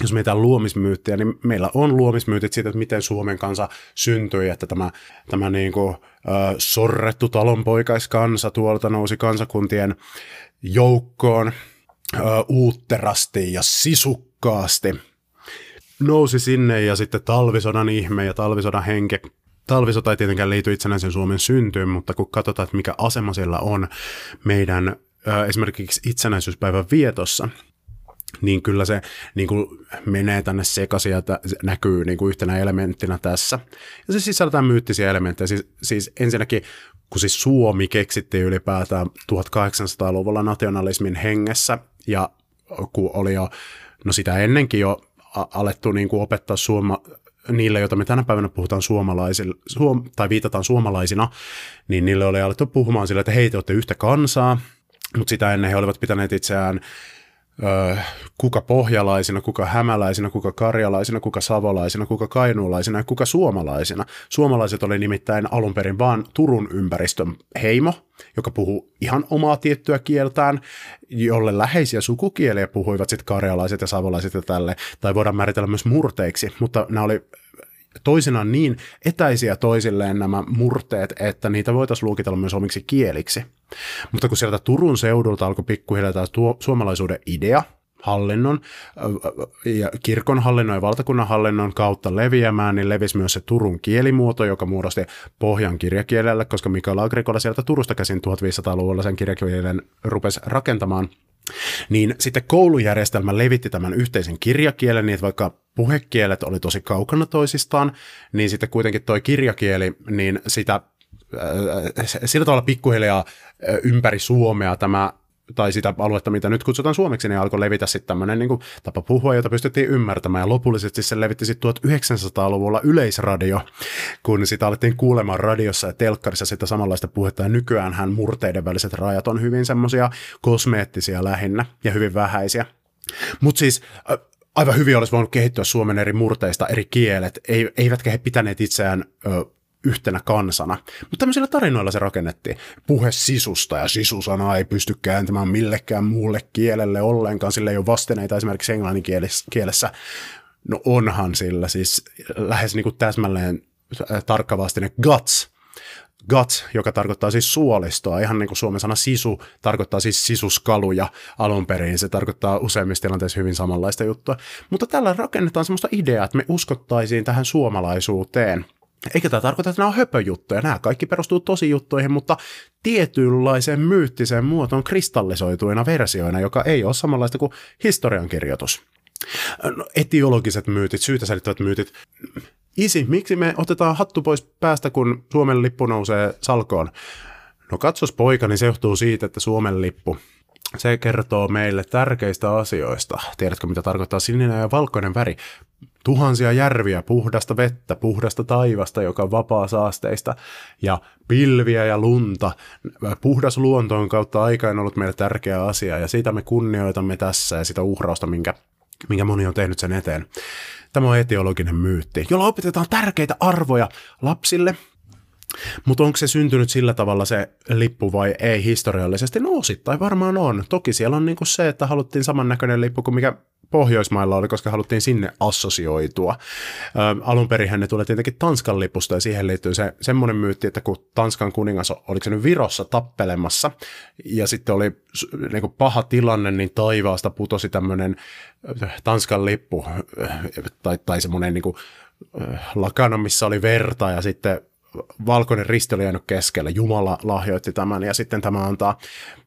Speaker 1: jos mietitään luomismyyttiä, niin meillä on luomismyytit siitä, että miten Suomen kansa syntyi, että tämä, tämä niin kuin, äh, sorrettu talonpoikaiskansa tuolta nousi kansakuntien joukkoon äh, uutterasti ja sisukkaasti. Nousi sinne ja sitten talvisodan ihme ja talvisodan henke Talvisota ei tietenkään liity itsenäisen Suomen syntyyn, mutta kun katsotaan, että mikä asema siellä on meidän esimerkiksi itsenäisyyspäivän vietossa, niin kyllä se niin kuin menee tänne sekaisin ja näkyy niin kuin yhtenä elementtinä tässä. Ja se sisältää myyttisiä elementtejä. Siis, siis ensinnäkin, kun siis Suomi keksittiin ylipäätään 1800-luvulla nationalismin hengessä, ja kun oli jo, no sitä ennenkin jo alettu niin kuin opettaa suoma, niille, joita me tänä päivänä puhutaan suomalaisilla, suom, tai viitataan suomalaisina, niin niille oli alettu puhumaan sillä, että hei, te olette yhtä kansaa, mutta sitä ennen he olivat pitäneet itseään kuka pohjalaisina, kuka hämäläisina, kuka karjalaisina, kuka savolaisina, kuka kainuulaisina ja kuka suomalaisina. Suomalaiset oli nimittäin alun perin vaan Turun ympäristön heimo, joka puhuu ihan omaa tiettyä kieltään, jolle läheisiä sukukieliä puhuivat sitten karjalaiset ja savolaiset ja tälle, tai voidaan määritellä myös murteiksi, mutta nämä oli toisinaan niin etäisiä toisilleen nämä murteet, että niitä voitaisiin luokitella myös omiksi kieliksi. Mutta kun sieltä Turun seudulta alkoi pikkuhiljaa tämä tuo, suomalaisuuden idea, hallinnon ja kirkon hallinnon ja valtakunnan hallinnon kautta leviämään, niin levisi myös se Turun kielimuoto, joka muodosti pohjan kirjakielelle, koska Mikael Agricola sieltä Turusta käsin 1500-luvulla sen kirjakielen rupesi rakentamaan – niin sitten koulujärjestelmä levitti tämän yhteisen kirjakielen, niin että vaikka puhekielet oli tosi kaukana toisistaan, niin sitten kuitenkin toi kirjakieli, niin sitä sillä tavalla pikkuhiljaa ympäri Suomea tämä tai sitä aluetta, mitä nyt kutsutaan suomeksi, niin alkoi levitä sitten tämmöinen niin tapa puhua, jota pystyttiin ymmärtämään. Ja lopullisesti se levitti sitten 1900-luvulla yleisradio, kun sitä alettiin kuulemaan radiossa ja telkkarissa sitä samanlaista puhetta. Ja nykyäänhän murteiden väliset rajat on hyvin semmoisia kosmeettisia lähinnä ja hyvin vähäisiä. Mutta siis aivan hyvin olisi voinut kehittyä Suomen eri murteista eri kielet, eivätkä he pitäneet itseään yhtenä kansana. Mutta tämmöisillä tarinoilla se rakennettiin. Puhe sisusta ja sisusana ei pysty kääntämään millekään muulle kielelle ollenkaan, sillä ei ole vasteneita esimerkiksi englannin kielessä. No onhan sillä siis lähes niin kuin täsmälleen äh, tarkkavasti ne guts guts, joka tarkoittaa siis suolistoa, ihan niin kuin suomen sana sisu tarkoittaa siis sisuskaluja alun perin, se tarkoittaa useimmissa tilanteissa hyvin samanlaista juttua, mutta tällä rakennetaan semmoista ideaa, että me uskottaisiin tähän suomalaisuuteen. Eikä tämä tarkoita, että nämä on höpöjuttuja, nämä kaikki perustuu tosi juttuihin, mutta tietynlaiseen myyttiseen muotoon kristallisoituina versioina, joka ei ole samanlaista kuin historiankirjoitus. No, etiologiset myytit, syytä selittävät myytit. Isi, miksi me otetaan hattu pois päästä, kun Suomen lippu nousee salkoon? No katsos poika, niin se johtuu siitä, että Suomen lippu, se kertoo meille tärkeistä asioista. Tiedätkö, mitä tarkoittaa sininen ja valkoinen väri? Tuhansia järviä, puhdasta vettä, puhdasta taivasta, joka on vapaa saasteista, ja pilviä ja lunta. Puhdas luonto on kautta aikaan ollut meille tärkeä asia, ja sitä me kunnioitamme tässä, ja sitä uhrausta, minkä, minkä moni on tehnyt sen eteen. Tämä on etiologinen myytti, jolla opetetaan tärkeitä arvoja lapsille, mutta onko se syntynyt sillä tavalla se lippu vai ei historiallisesti? No osittain varmaan on. Toki siellä on niinku se, että haluttiin samannäköinen lippu kuin mikä Pohjoismailla oli, koska haluttiin sinne assosioitua. Alun perin ne tulee tietenkin Tanskan lipusta ja siihen liittyy se semmoinen myytti, että kun Tanskan kuningas, oliko se nyt Virossa tappelemassa ja sitten oli niin kuin paha tilanne, niin taivaasta putosi tämmöinen Tanskan lippu tai, tai semmoinen niin kuin, lakana, missä oli verta ja sitten valkoinen risti oli jäänyt keskelle, Jumala lahjoitti tämän ja sitten tämä antaa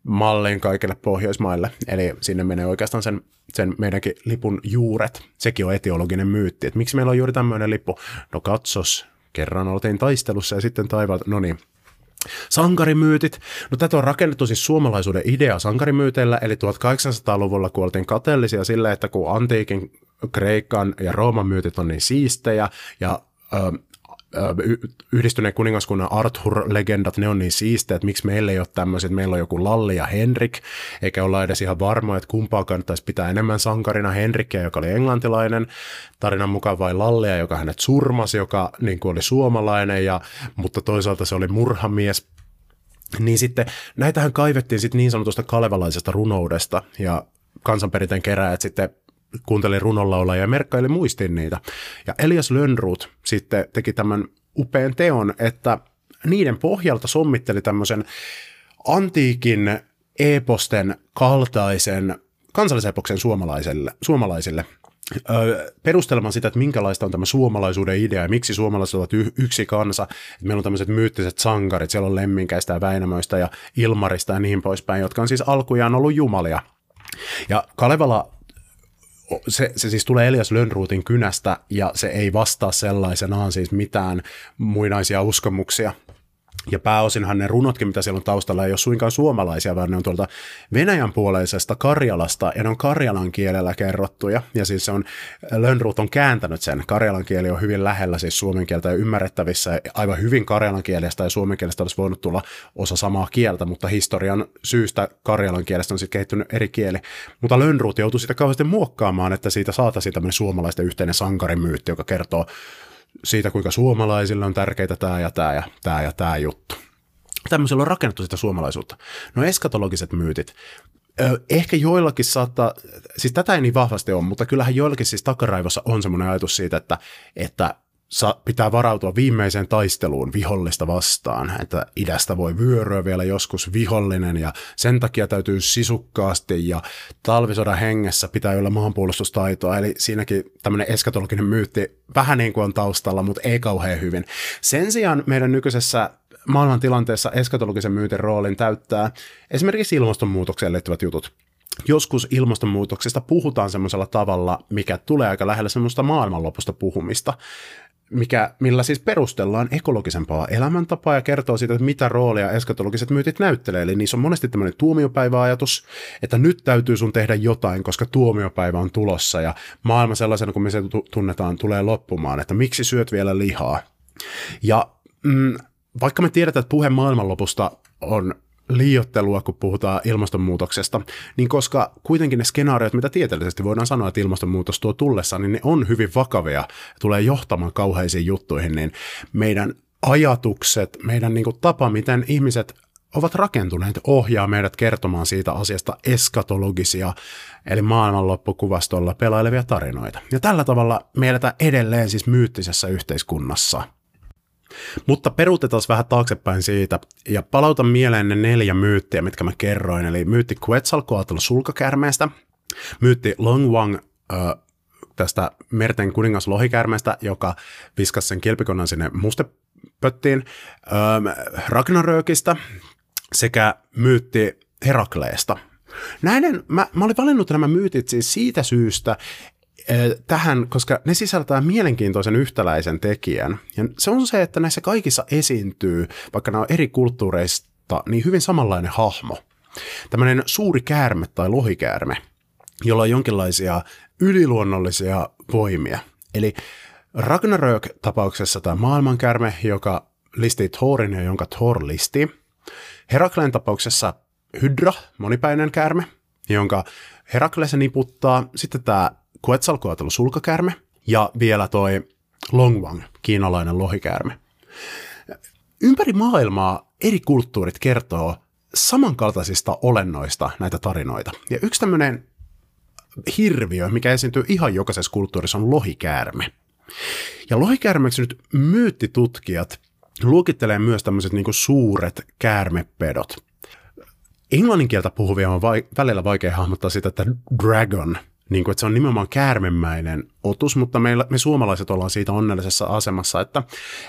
Speaker 1: mallin kaikille Pohjoismaille, eli sinne menee oikeastaan sen, sen meidänkin lipun juuret. Sekin on etiologinen myytti, että miksi meillä on juuri tämmöinen lippu. No katsos, kerran oltiin taistelussa ja sitten taivaalta, no niin, Sankarimyytit. No tätä on rakennettu siis suomalaisuuden idea sankarimyyteillä, eli 1800-luvulla kuoltiin kateellisia sille, että kun antiikin Kreikan ja Rooman myytit on niin siistejä ja ö, yhdistyneen kuningaskunnan Arthur-legendat, ne on niin siistejä, että miksi meillä ei ole tämmöiset, meillä on joku Lalli ja Henrik, eikä olla edes ihan varmoja, että kumpaa kannattaisi pitää enemmän sankarina Henrikkiä, joka oli englantilainen, tarinan mukaan vai Lallia, joka hänet surmasi, joka niin kuin oli suomalainen, ja, mutta toisaalta se oli murhamies, niin sitten näitähän kaivettiin sitten niin sanotusta kalevalaisesta runoudesta, ja kansanperinteen keräjät sitten kuuntelin runonlaulaa ja merkkaili muistin niitä. Ja Elias Lönnruut sitten teki tämän upean teon, että niiden pohjalta sommitteli tämmöisen antiikin eposten kaltaisen kansallisepoksen suomalaisille, suomalaisille perustelemaan sitä, että minkälaista on tämä suomalaisuuden idea ja miksi suomalaiset ovat y- yksi kansa. Että meillä on tämmöiset myyttiset sankarit, siellä on Lemminkäistä ja Väinämöistä ja Ilmarista ja niin poispäin, jotka on siis alkujaan ollut jumalia. Ja Kalevala se, se siis tulee Elias Lönnruutin kynästä ja se ei vastaa sellaisenaan siis mitään muinaisia uskomuksia ja pääosinhan ne runotkin, mitä siellä on taustalla, ei ole suinkaan suomalaisia, vaan ne on tuolta Venäjän puoleisesta Karjalasta, ja ne on karjalan kielellä kerrottuja. Ja siis se on, Lönnruut on kääntänyt sen. Karjalan kieli on hyvin lähellä siis suomen kieltä ja ymmärrettävissä. Aivan hyvin karjalan kielestä ja suomen kielestä olisi voinut tulla osa samaa kieltä, mutta historian syystä karjalan kielestä on sitten kehittynyt eri kieli. Mutta Lönnruut joutui sitä kauheasti muokkaamaan, että siitä saataisiin tämmöinen suomalaisten yhteinen sankarimyytti, joka kertoo siitä, kuinka suomalaisille on tärkeitä tämä ja tämä ja tämä ja tämä juttu. Tämmöisellä on rakennettu sitä suomalaisuutta. No eskatologiset myytit. Ehkä joillakin saattaa, siis tätä ei niin vahvasti ole, mutta kyllähän joillakin siis takaraivossa on semmoinen ajatus siitä, että, että pitää varautua viimeiseen taisteluun vihollista vastaan, että idästä voi vyöryä vielä joskus vihollinen ja sen takia täytyy sisukkaasti ja talvisodan hengessä pitää olla maanpuolustustaitoa, eli siinäkin tämmöinen eskatologinen myytti vähän niin kuin on taustalla, mutta ei kauhean hyvin. Sen sijaan meidän nykyisessä maailman tilanteessa eskatologisen myytin roolin täyttää esimerkiksi ilmastonmuutokseen liittyvät jutut. Joskus ilmastonmuutoksesta puhutaan semmoisella tavalla, mikä tulee aika lähellä semmoista maailmanlopusta puhumista mikä, millä siis perustellaan ekologisempaa elämäntapaa ja kertoo siitä, että mitä roolia eskatologiset myytit näyttelee. Eli niissä on monesti tämmöinen tuomiopäiväajatus, että nyt täytyy sun tehdä jotain, koska tuomiopäivä on tulossa ja maailma sellaisena kuin me se tunnetaan tulee loppumaan, että miksi syöt vielä lihaa. Ja mm, vaikka me tiedetään, että puhe maailmanlopusta on liiottelua, kun puhutaan ilmastonmuutoksesta, niin koska kuitenkin ne skenaariot, mitä tieteellisesti voidaan sanoa, että ilmastonmuutos tuo tullessa, niin ne on hyvin vakavia tulee johtamaan kauheisiin juttuihin, niin meidän ajatukset, meidän niin kuin tapa, miten ihmiset ovat rakentuneet, ohjaa meidät kertomaan siitä asiasta eskatologisia, eli maailmanloppukuvastolla pelailevia tarinoita. Ja tällä tavalla me eletään edelleen siis myyttisessä yhteiskunnassa – Mutta peruutetaan vähän taaksepäin siitä ja palautan mieleen ne neljä myyttiä, mitkä mä kerroin. Eli myytti Quetzalcoatl sulkakärmeestä, myytti Long Wang äh, tästä merten kuningas lohikärmeestä, joka viskasi sen kilpikonnan sinne mustepöttiin, ähm, Ragnarökistä sekä myytti Herakleesta. Näiden, mä, mä olin valinnut nämä myytit siis siitä syystä, tähän, koska ne sisältää mielenkiintoisen yhtäläisen tekijän. Ja se on se, että näissä kaikissa esiintyy, vaikka nämä on eri kulttuureista, niin hyvin samanlainen hahmo. Tämmöinen suuri käärme tai lohikäärme, jolla on jonkinlaisia yliluonnollisia voimia. Eli Ragnarök-tapauksessa tämä maailmankärme, joka listii Thorin ja jonka Thor listi. Herakleen tapauksessa Hydra, monipäinen käärme, jonka Herakles niputtaa. Sitten tämä Quetzalcoatl sulkakärme ja vielä toi Longwang, kiinalainen lohikäärme. Ympäri maailmaa eri kulttuurit kertoo samankaltaisista olennoista näitä tarinoita. Ja yksi tämmöinen hirviö, mikä esiintyy ihan jokaisessa kulttuurissa, on lohikäärme. Ja lohikäärmeksi nyt myyttitutkijat luokittelee myös tämmöiset niin suuret käärmepedot. Englannin kieltä puhuvia on vai, välillä vaikea hahmottaa sitä, että dragon – niin kuin, että se on nimenomaan käärmemäinen otus, mutta meillä, me suomalaiset ollaan siitä onnellisessa asemassa, että,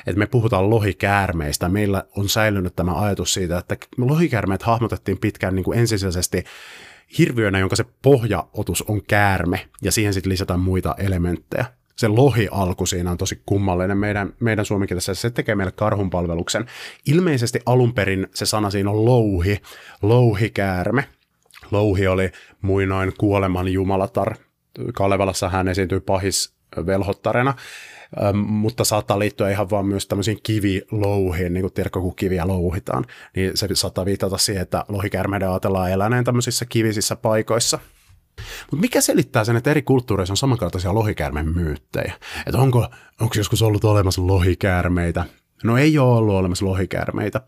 Speaker 1: että me puhutaan lohikäärmeistä. Meillä on säilynyt tämä ajatus siitä, että lohikäärmeet hahmotettiin pitkään niin kuin ensisijaisesti hirviönä, jonka se pohjaotus on käärme, ja siihen sitten lisätään muita elementtejä. Se lohi-alku siinä on tosi kummallinen meidän, meidän suomenkielessä, se tekee meille karhunpalveluksen. Ilmeisesti alun perin se sana siinä on louhi, louhikäärme, Louhi oli muinoin kuoleman jumalatar. Kalevalassa hän esiintyi pahis velhottarena, mutta saattaa liittyä ihan vaan myös tämmöisiin kivilouhiin, niin kuin tiedätkö, kun kiviä louhitaan, niin se saattaa viitata siihen, että lohikärmeiden ajatellaan eläneen tämmöisissä kivisissä paikoissa. Mutta mikä selittää sen, että eri kulttuureissa on samankaltaisia lohikäärmen myyttejä? Että onko, onko joskus ollut olemassa lohikäärmeitä? No ei ole ollut olemassa lohikäärmeitä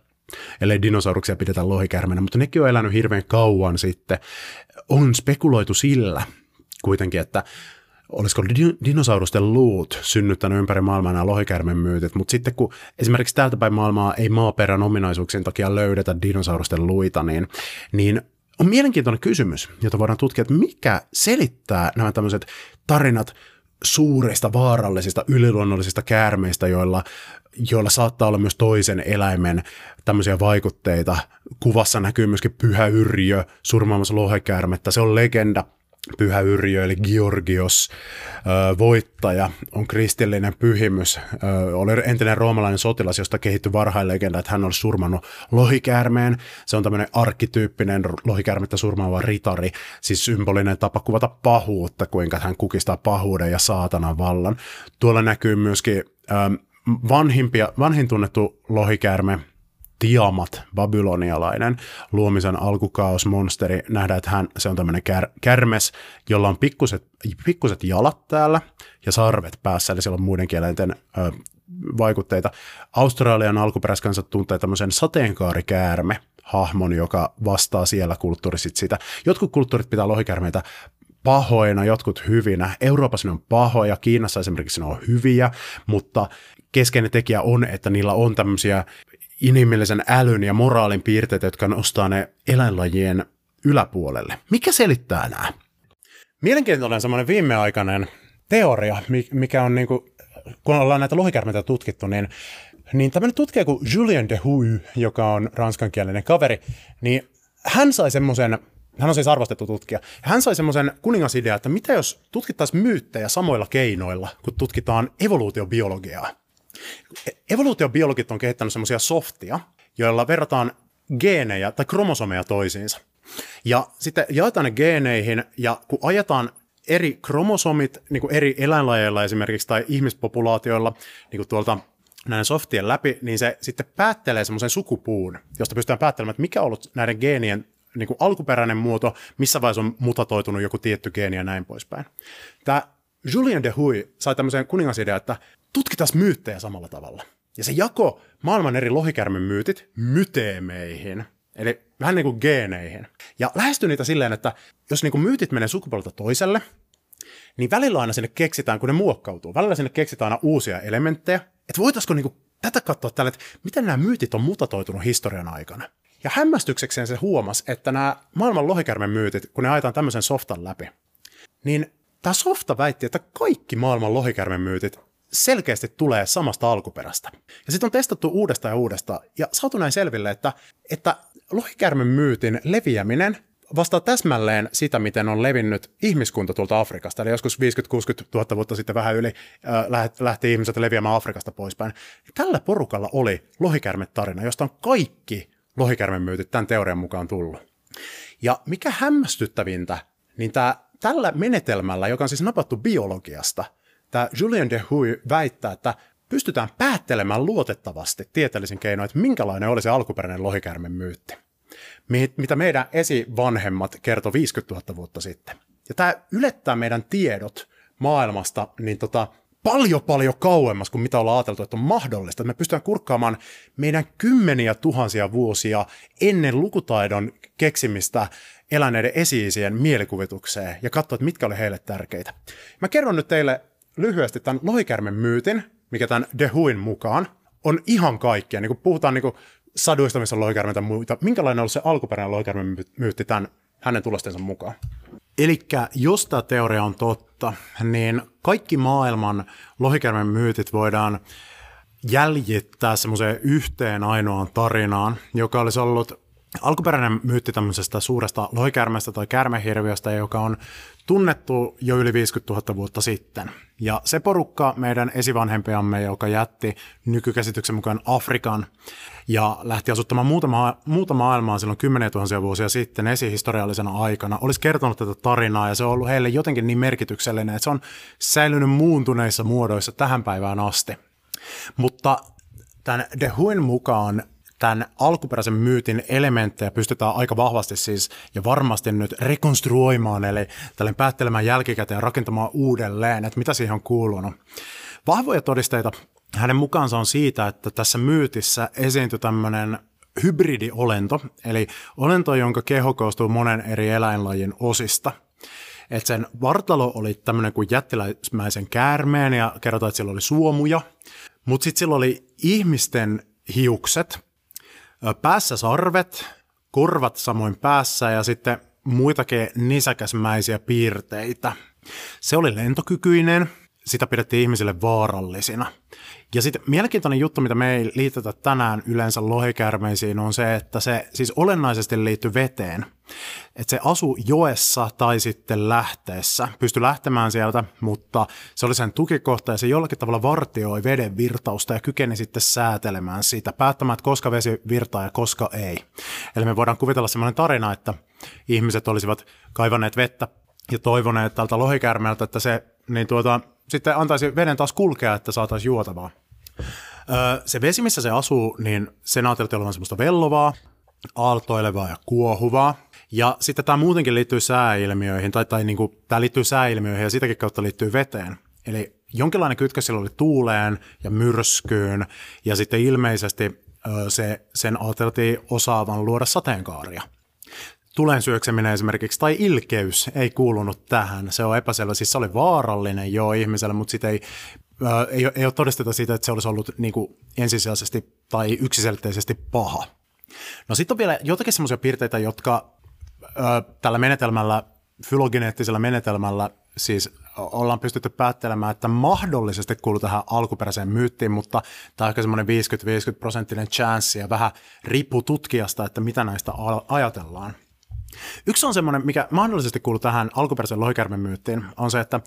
Speaker 1: ellei dinosauruksia pidetä lohikärmenä, mutta nekin on elänyt hirveän kauan sitten. On spekuloitu sillä kuitenkin, että olisiko dinosaurusten luut synnyttänyt ympäri maailmaa nämä lohikärmen myytit, mutta sitten kun esimerkiksi täältä päin maailmaa ei maaperän ominaisuuksien takia löydetä dinosaurusten luita, niin, niin on mielenkiintoinen kysymys, jota voidaan tutkia, että mikä selittää nämä tämmöiset tarinat suurista, vaarallisista, yliluonnollisista käärmeistä, joilla, joilla saattaa olla myös toisen eläimen tämmöisiä vaikutteita. Kuvassa näkyy myöskin Pyhä Yrjö surmaamassa lohekäärmettä. Se on legenda. Pyhä Yrjö, eli Georgios, voittaja, on kristillinen pyhimys. Oli entinen roomalainen sotilas, josta kehittyi varhain legenda, että hän olisi surmannut lohikäärmeen. Se on tämmöinen arkkityyppinen lohikäärmettä surmaava ritari, siis symbolinen tapa kuvata pahuutta, kuinka hän kukistaa pahuuden ja saatanan vallan. Tuolla näkyy myöskin vanhimpia, vanhin tunnettu lohikäärme, Tiamat, babylonialainen luomisen alkukaosmonsteri. Nähdään, että hän, se on tämmöinen kär, kärmes, jolla on pikkuset, pikkuset jalat täällä ja sarvet päässä, eli siellä on muiden kielenten ö, vaikutteita. Australian alkuperäiskansa tuntee tämmöisen sateenkaarikäärme, hahmon, joka vastaa siellä kulttuurissa sitä. Jotkut kulttuurit pitää lohikärmeitä pahoina, jotkut hyvinä. Euroopassa ne on pahoja, Kiinassa esimerkiksi ne on hyviä, mutta keskeinen tekijä on, että niillä on tämmöisiä inhimillisen älyn ja moraalin piirteitä, jotka nostaa ne eläinlajien yläpuolelle. Mikä selittää nämä? Mielenkiintoinen semmoinen viimeaikainen teoria, mikä on niin kuin, kun ollaan näitä lohikärmeitä tutkittu, niin, niin tämmöinen tutkija kuin Julien de Huy, joka on ranskankielinen kaveri, niin hän sai semmoisen hän on siis arvostettu tutkija. Hän sai semmoisen kuningasidea, että mitä jos tutkittaisiin myyttejä samoilla keinoilla, kun tutkitaan evoluutiobiologiaa. Evoluutiobiologit on kehittänyt semmoisia softia, joilla verrataan geenejä tai kromosomeja toisiinsa. Ja sitten jaetaan ne geeneihin, ja kun ajetaan eri kromosomit niin kuin eri eläinlajeilla esimerkiksi tai ihmispopulaatioilla niin kuin tuolta näiden softien läpi, niin se sitten päättelee semmoisen sukupuun, josta pystytään päättelemään, että mikä on ollut näiden geenien niin kuin alkuperäinen muoto, missä vaiheessa on mutatoitunut joku tietty geeni ja näin poispäin. Tämä Julien de Huy sai tämmöisen kuningasidean, että tutkitaan myyttejä samalla tavalla. Ja se jako maailman eri lohikärmen myytit myteemeihin, eli vähän niin kuin geeneihin. Ja lähestyy niitä silleen, että jos niin kuin myytit menee sukupuolelta toiselle, niin välillä aina sinne keksitään, kun ne muokkautuu, välillä sinne keksitään aina uusia elementtejä, että voitaisiko niin kuin tätä katsoa tälle, että miten nämä myytit on mutatoitunut historian aikana. Ja hämmästyksekseen se huomas, että nämä maailman lohikärmen myytit, kun ne ajetaan tämmöisen softan läpi, niin tämä softa väitti, että kaikki maailman lohikärmen myytit selkeästi tulee samasta alkuperästä. Ja sitten on testattu uudestaan ja uudestaan, ja saatu näin selville, että, että lohikärmen myytin leviäminen vastaa täsmälleen sitä, miten on levinnyt ihmiskunta tuolta Afrikasta. Eli joskus 50-60 000 vuotta sitten vähän yli äh, lähti ihmiset leviämään Afrikasta poispäin. Tällä porukalla oli lohikärmetarina, josta on kaikki lohikärmemyytit tämän teorian mukaan tullut. Ja mikä hämmästyttävintä, niin tää, tällä menetelmällä, joka on siis napattu biologiasta, tämä Julien de Huy väittää, että pystytään päättelemään luotettavasti tieteellisin keinoin, että minkälainen oli se alkuperäinen lohikärmen myytti mitä meidän esivanhemmat kertoi 50 000 vuotta sitten. Ja tämä ylettää meidän tiedot maailmasta niin tota, paljon paljon kauemmas kuin mitä ollaan ajateltu, että on mahdollista. Me pystytään kurkkaamaan meidän kymmeniä tuhansia vuosia ennen lukutaidon keksimistä eläneiden esiisien mielikuvitukseen ja katsoa, että mitkä oli heille tärkeitä. Mä kerron nyt teille lyhyesti tämän lohikärmen myytin, mikä tämän Dehuin mukaan on ihan kaikkea. Niin kun puhutaan niin kun saduista, missä on lohikärmeitä muita. Minkälainen on ollut se alkuperäinen lohikärmen myytti tämän hänen tulostensa mukaan? Eli jos tämä teoria on totta, niin kaikki maailman lohikärmen myytit voidaan jäljittää semmoiseen yhteen ainoaan tarinaan, joka olisi ollut alkuperäinen myytti tämmöisestä suuresta lohikärmestä tai kärmehirviöstä, joka on tunnettu jo yli 50 000 vuotta sitten. Ja se porukka meidän esivanhempiamme, joka jätti nykykäsityksen mukaan Afrikan ja lähti asuttamaan muuta, maa, muuta maailmaa silloin kymmeniä tuhansia vuosia sitten esihistoriallisena aikana, olisi kertonut tätä tarinaa ja se on ollut heille jotenkin niin merkityksellinen, että se on säilynyt muuntuneissa muodoissa tähän päivään asti. Mutta tämän De Huin mukaan tämän alkuperäisen myytin elementtejä pystytään aika vahvasti siis ja varmasti nyt rekonstruoimaan, eli tällainen päättelemään jälkikäteen ja rakentamaan uudelleen, että mitä siihen on kuulunut. Vahvoja todisteita hänen mukaansa on siitä, että tässä myytissä esiintyi tämmöinen hybridiolento, eli olento, jonka keho koostuu monen eri eläinlajin osista. Et sen vartalo oli tämmöinen kuin jättiläismäisen käärmeen ja kerrotaan, että sillä oli suomuja, mutta sitten sillä oli ihmisten hiukset, päässä sarvet, korvat samoin päässä ja sitten muitakin nisäkäsmäisiä piirteitä. Se oli lentokykyinen, sitä pidettiin ihmisille vaarallisina. Ja sitten mielenkiintoinen juttu, mitä me ei liitetä tänään yleensä lohikärmeisiin, on se, että se siis olennaisesti liittyy veteen. Että se asu joessa tai sitten lähteessä. Pystyi lähtemään sieltä, mutta se oli sen tukikohta ja se jollakin tavalla vartioi veden virtausta ja kykeni sitten säätelemään sitä, päättämään, että koska vesi virtaa ja koska ei. Eli me voidaan kuvitella sellainen tarina, että ihmiset olisivat kaivaneet vettä ja toivoneet tältä lohikärmeltä, että se niin tuota, sitten antaisi veden taas kulkea, että saataisiin juotavaa. Öö, se vesi, missä se asuu, niin sen ajateltiin olevan semmoista vellovaa, aaltoilevaa ja kuohuvaa. Ja sitten tämä muutenkin liittyy sääilmiöihin, tai, tai niin kuin, tämä liittyy sääilmiöihin ja sitäkin kautta liittyy veteen. Eli jonkinlainen kytkös sillä oli tuuleen ja myrskyyn, ja sitten ilmeisesti se, sen ajateltiin osaavan luoda sateenkaaria. Tulen syökseminen esimerkiksi tai ilkeys ei kuulunut tähän. Se on epäselvä. Siis se oli vaarallinen jo ihmiselle, mutta sitä ei, ää, ei, ei ole todisteta siitä, että se olisi ollut niin kuin ensisijaisesti tai yksiselitteisesti paha. No sitten on vielä jotakin semmoisia piirteitä, jotka ää, tällä menetelmällä, fylogeneettisellä menetelmällä siis ollaan pystytty päättelemään, että mahdollisesti kuuluu tähän alkuperäiseen myyttiin, mutta tämä on ehkä semmoinen 50-50 prosenttinen chanssi ja vähän riippuu tutkijasta, että mitä näistä ajatellaan. Yksi on semmoinen, mikä mahdollisesti kuuluu tähän alkuperäisen lohikärmen myyttiin, on se, että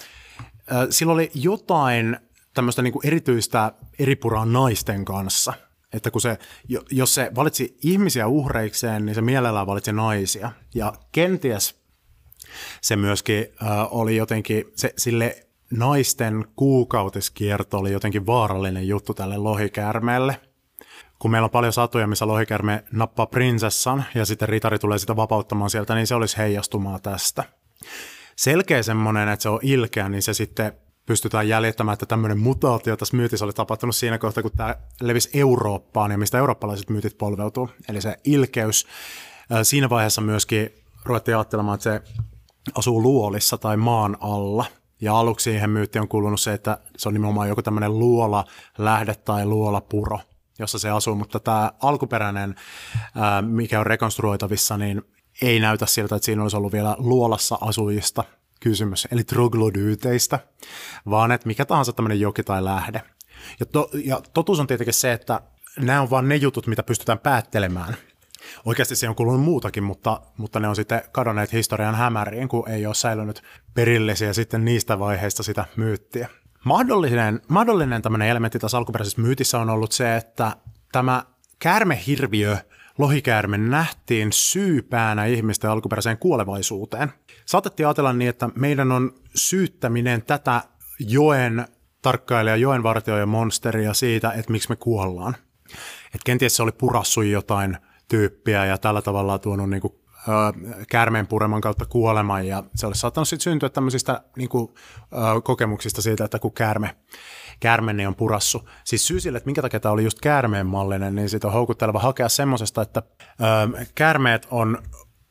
Speaker 1: sillä oli jotain tämmöistä niin kuin erityistä eripuraa naisten kanssa. Että kun se, jos se valitsi ihmisiä uhreikseen, niin se mielellään valitsi naisia. Ja kenties se myöskin oli jotenkin, se, sille naisten kuukautiskierto oli jotenkin vaarallinen juttu tälle lohikäärmeelle – kun meillä on paljon satuja, missä lohikärme nappaa prinsessan ja sitten ritari tulee sitä vapauttamaan sieltä, niin se olisi heijastumaa tästä. Selkeä semmoinen, että se on ilkeä, niin se sitten pystytään jäljittämään, että tämmöinen mutaatio tässä myytissä oli tapahtunut siinä kohtaa, kun tämä levisi Eurooppaan ja mistä eurooppalaiset myytit polveutuu. Eli se ilkeys. Siinä vaiheessa myöskin ruvettiin ajattelemaan, että se asuu luolissa tai maan alla. Ja aluksi siihen myytti on kuulunut se, että se on nimenomaan joku tämmöinen luola lähde tai luola puro, jossa se asuu, mutta tämä alkuperäinen, mikä on rekonstruoitavissa, niin ei näytä siltä, että siinä olisi ollut vielä luolassa asujista kysymys, eli troglodyyteistä, vaan että mikä tahansa tämmöinen joki tai lähde. Ja, to, ja totuus on tietenkin se, että nämä on vain ne jutut, mitä pystytään päättelemään. Oikeasti se on kulunut muutakin, mutta, mutta ne on sitten kadonneet historian hämäriin, kun ei ole säilynyt perillisiä sitten niistä vaiheista sitä myyttiä. Mahdollinen, mahdollinen tämmöinen elementti tässä alkuperäisessä myytissä on ollut se, että tämä käärmehirviö, lohikäärme, nähtiin syypäänä ihmisten alkuperäiseen kuolevaisuuteen. Saatettiin ajatella niin, että meidän on syyttäminen tätä joen tarkkailija, joen vartioja monsteria siitä, että miksi me kuollaan. Et kenties se oli purassu jotain tyyppiä ja tällä tavalla tuonut niin kuin, käärmeen pureman kautta kuoleman ja se olisi saattanut sitten syntyä tämmöisistä niin kuin, kokemuksista siitä, että kun käärme, niin on purassu. Siis syy sille, että minkä takia tämä oli just käärmeen mallinen, niin siitä on houkutteleva hakea semmoisesta, että ö, käärmeet on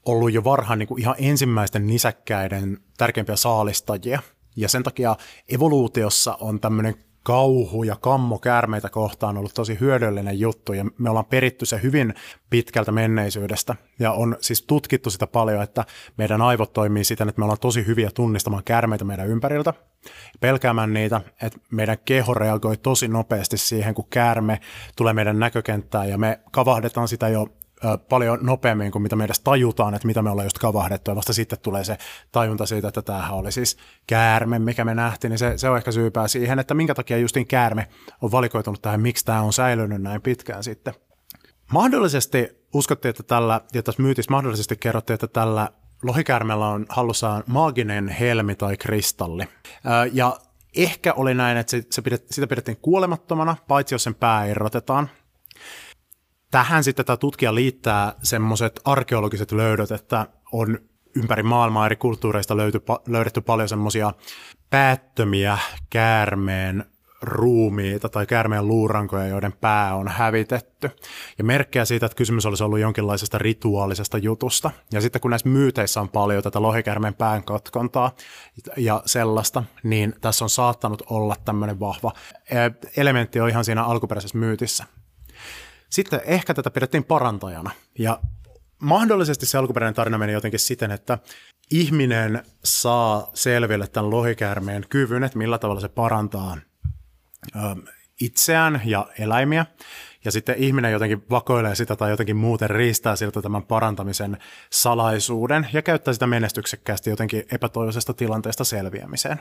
Speaker 1: ollut jo varhaan niin ihan ensimmäisten nisäkkäiden tärkeimpiä saalistajia. Ja sen takia evoluutiossa on tämmöinen kauhu ja kammo käärmeitä kohtaan ollut tosi hyödyllinen juttu ja me ollaan peritty se hyvin pitkältä menneisyydestä ja on siis tutkittu sitä paljon, että meidän aivot toimii siten, että me ollaan tosi hyviä tunnistamaan käärmeitä meidän ympäriltä, pelkäämään niitä, että meidän keho reagoi tosi nopeasti siihen, kun käärme tulee meidän näkökenttään ja me kavahdetaan sitä jo paljon nopeammin kuin mitä me edes tajutaan, että mitä me ollaan just kavahdettu, ja vasta sitten tulee se tajunta siitä, että tämähän oli siis käärme, mikä me nähtiin, niin se, se on ehkä syypää siihen, että minkä takia justin käärme on valikoitunut tähän, miksi tämä on säilynyt näin pitkään sitten. Mahdollisesti uskottiin, että tällä, ja tässä myytissä mahdollisesti kerrottiin, että tällä lohikäärmellä on hallussaan maaginen helmi tai kristalli. Ja ehkä oli näin, että se, se pidet, sitä pidettiin kuolemattomana, paitsi jos sen pää irrotetaan tähän sitten tämä tutkija liittää semmoiset arkeologiset löydöt, että on ympäri maailmaa eri kulttuureista löyty, löydetty paljon semmoisia päättömiä käärmeen ruumiita tai käärmeen luurankoja, joiden pää on hävitetty. Ja merkkejä siitä, että kysymys olisi ollut jonkinlaisesta rituaalisesta jutusta. Ja sitten kun näissä myyteissä on paljon tätä lohikäärmeen pään katkontaa ja sellaista, niin tässä on saattanut olla tämmöinen vahva elementti on ihan siinä alkuperäisessä myytissä. Sitten ehkä tätä pidettiin parantajana. Ja mahdollisesti se alkuperäinen tarina meni jotenkin siten, että ihminen saa selville tämän lohikäärmeen kyvyn, että millä tavalla se parantaa itseään ja eläimiä. Ja sitten ihminen jotenkin vakoilee sitä tai jotenkin muuten riistää siltä tämän parantamisen salaisuuden ja käyttää sitä menestyksekkäästi jotenkin epätoivoisesta tilanteesta selviämiseen.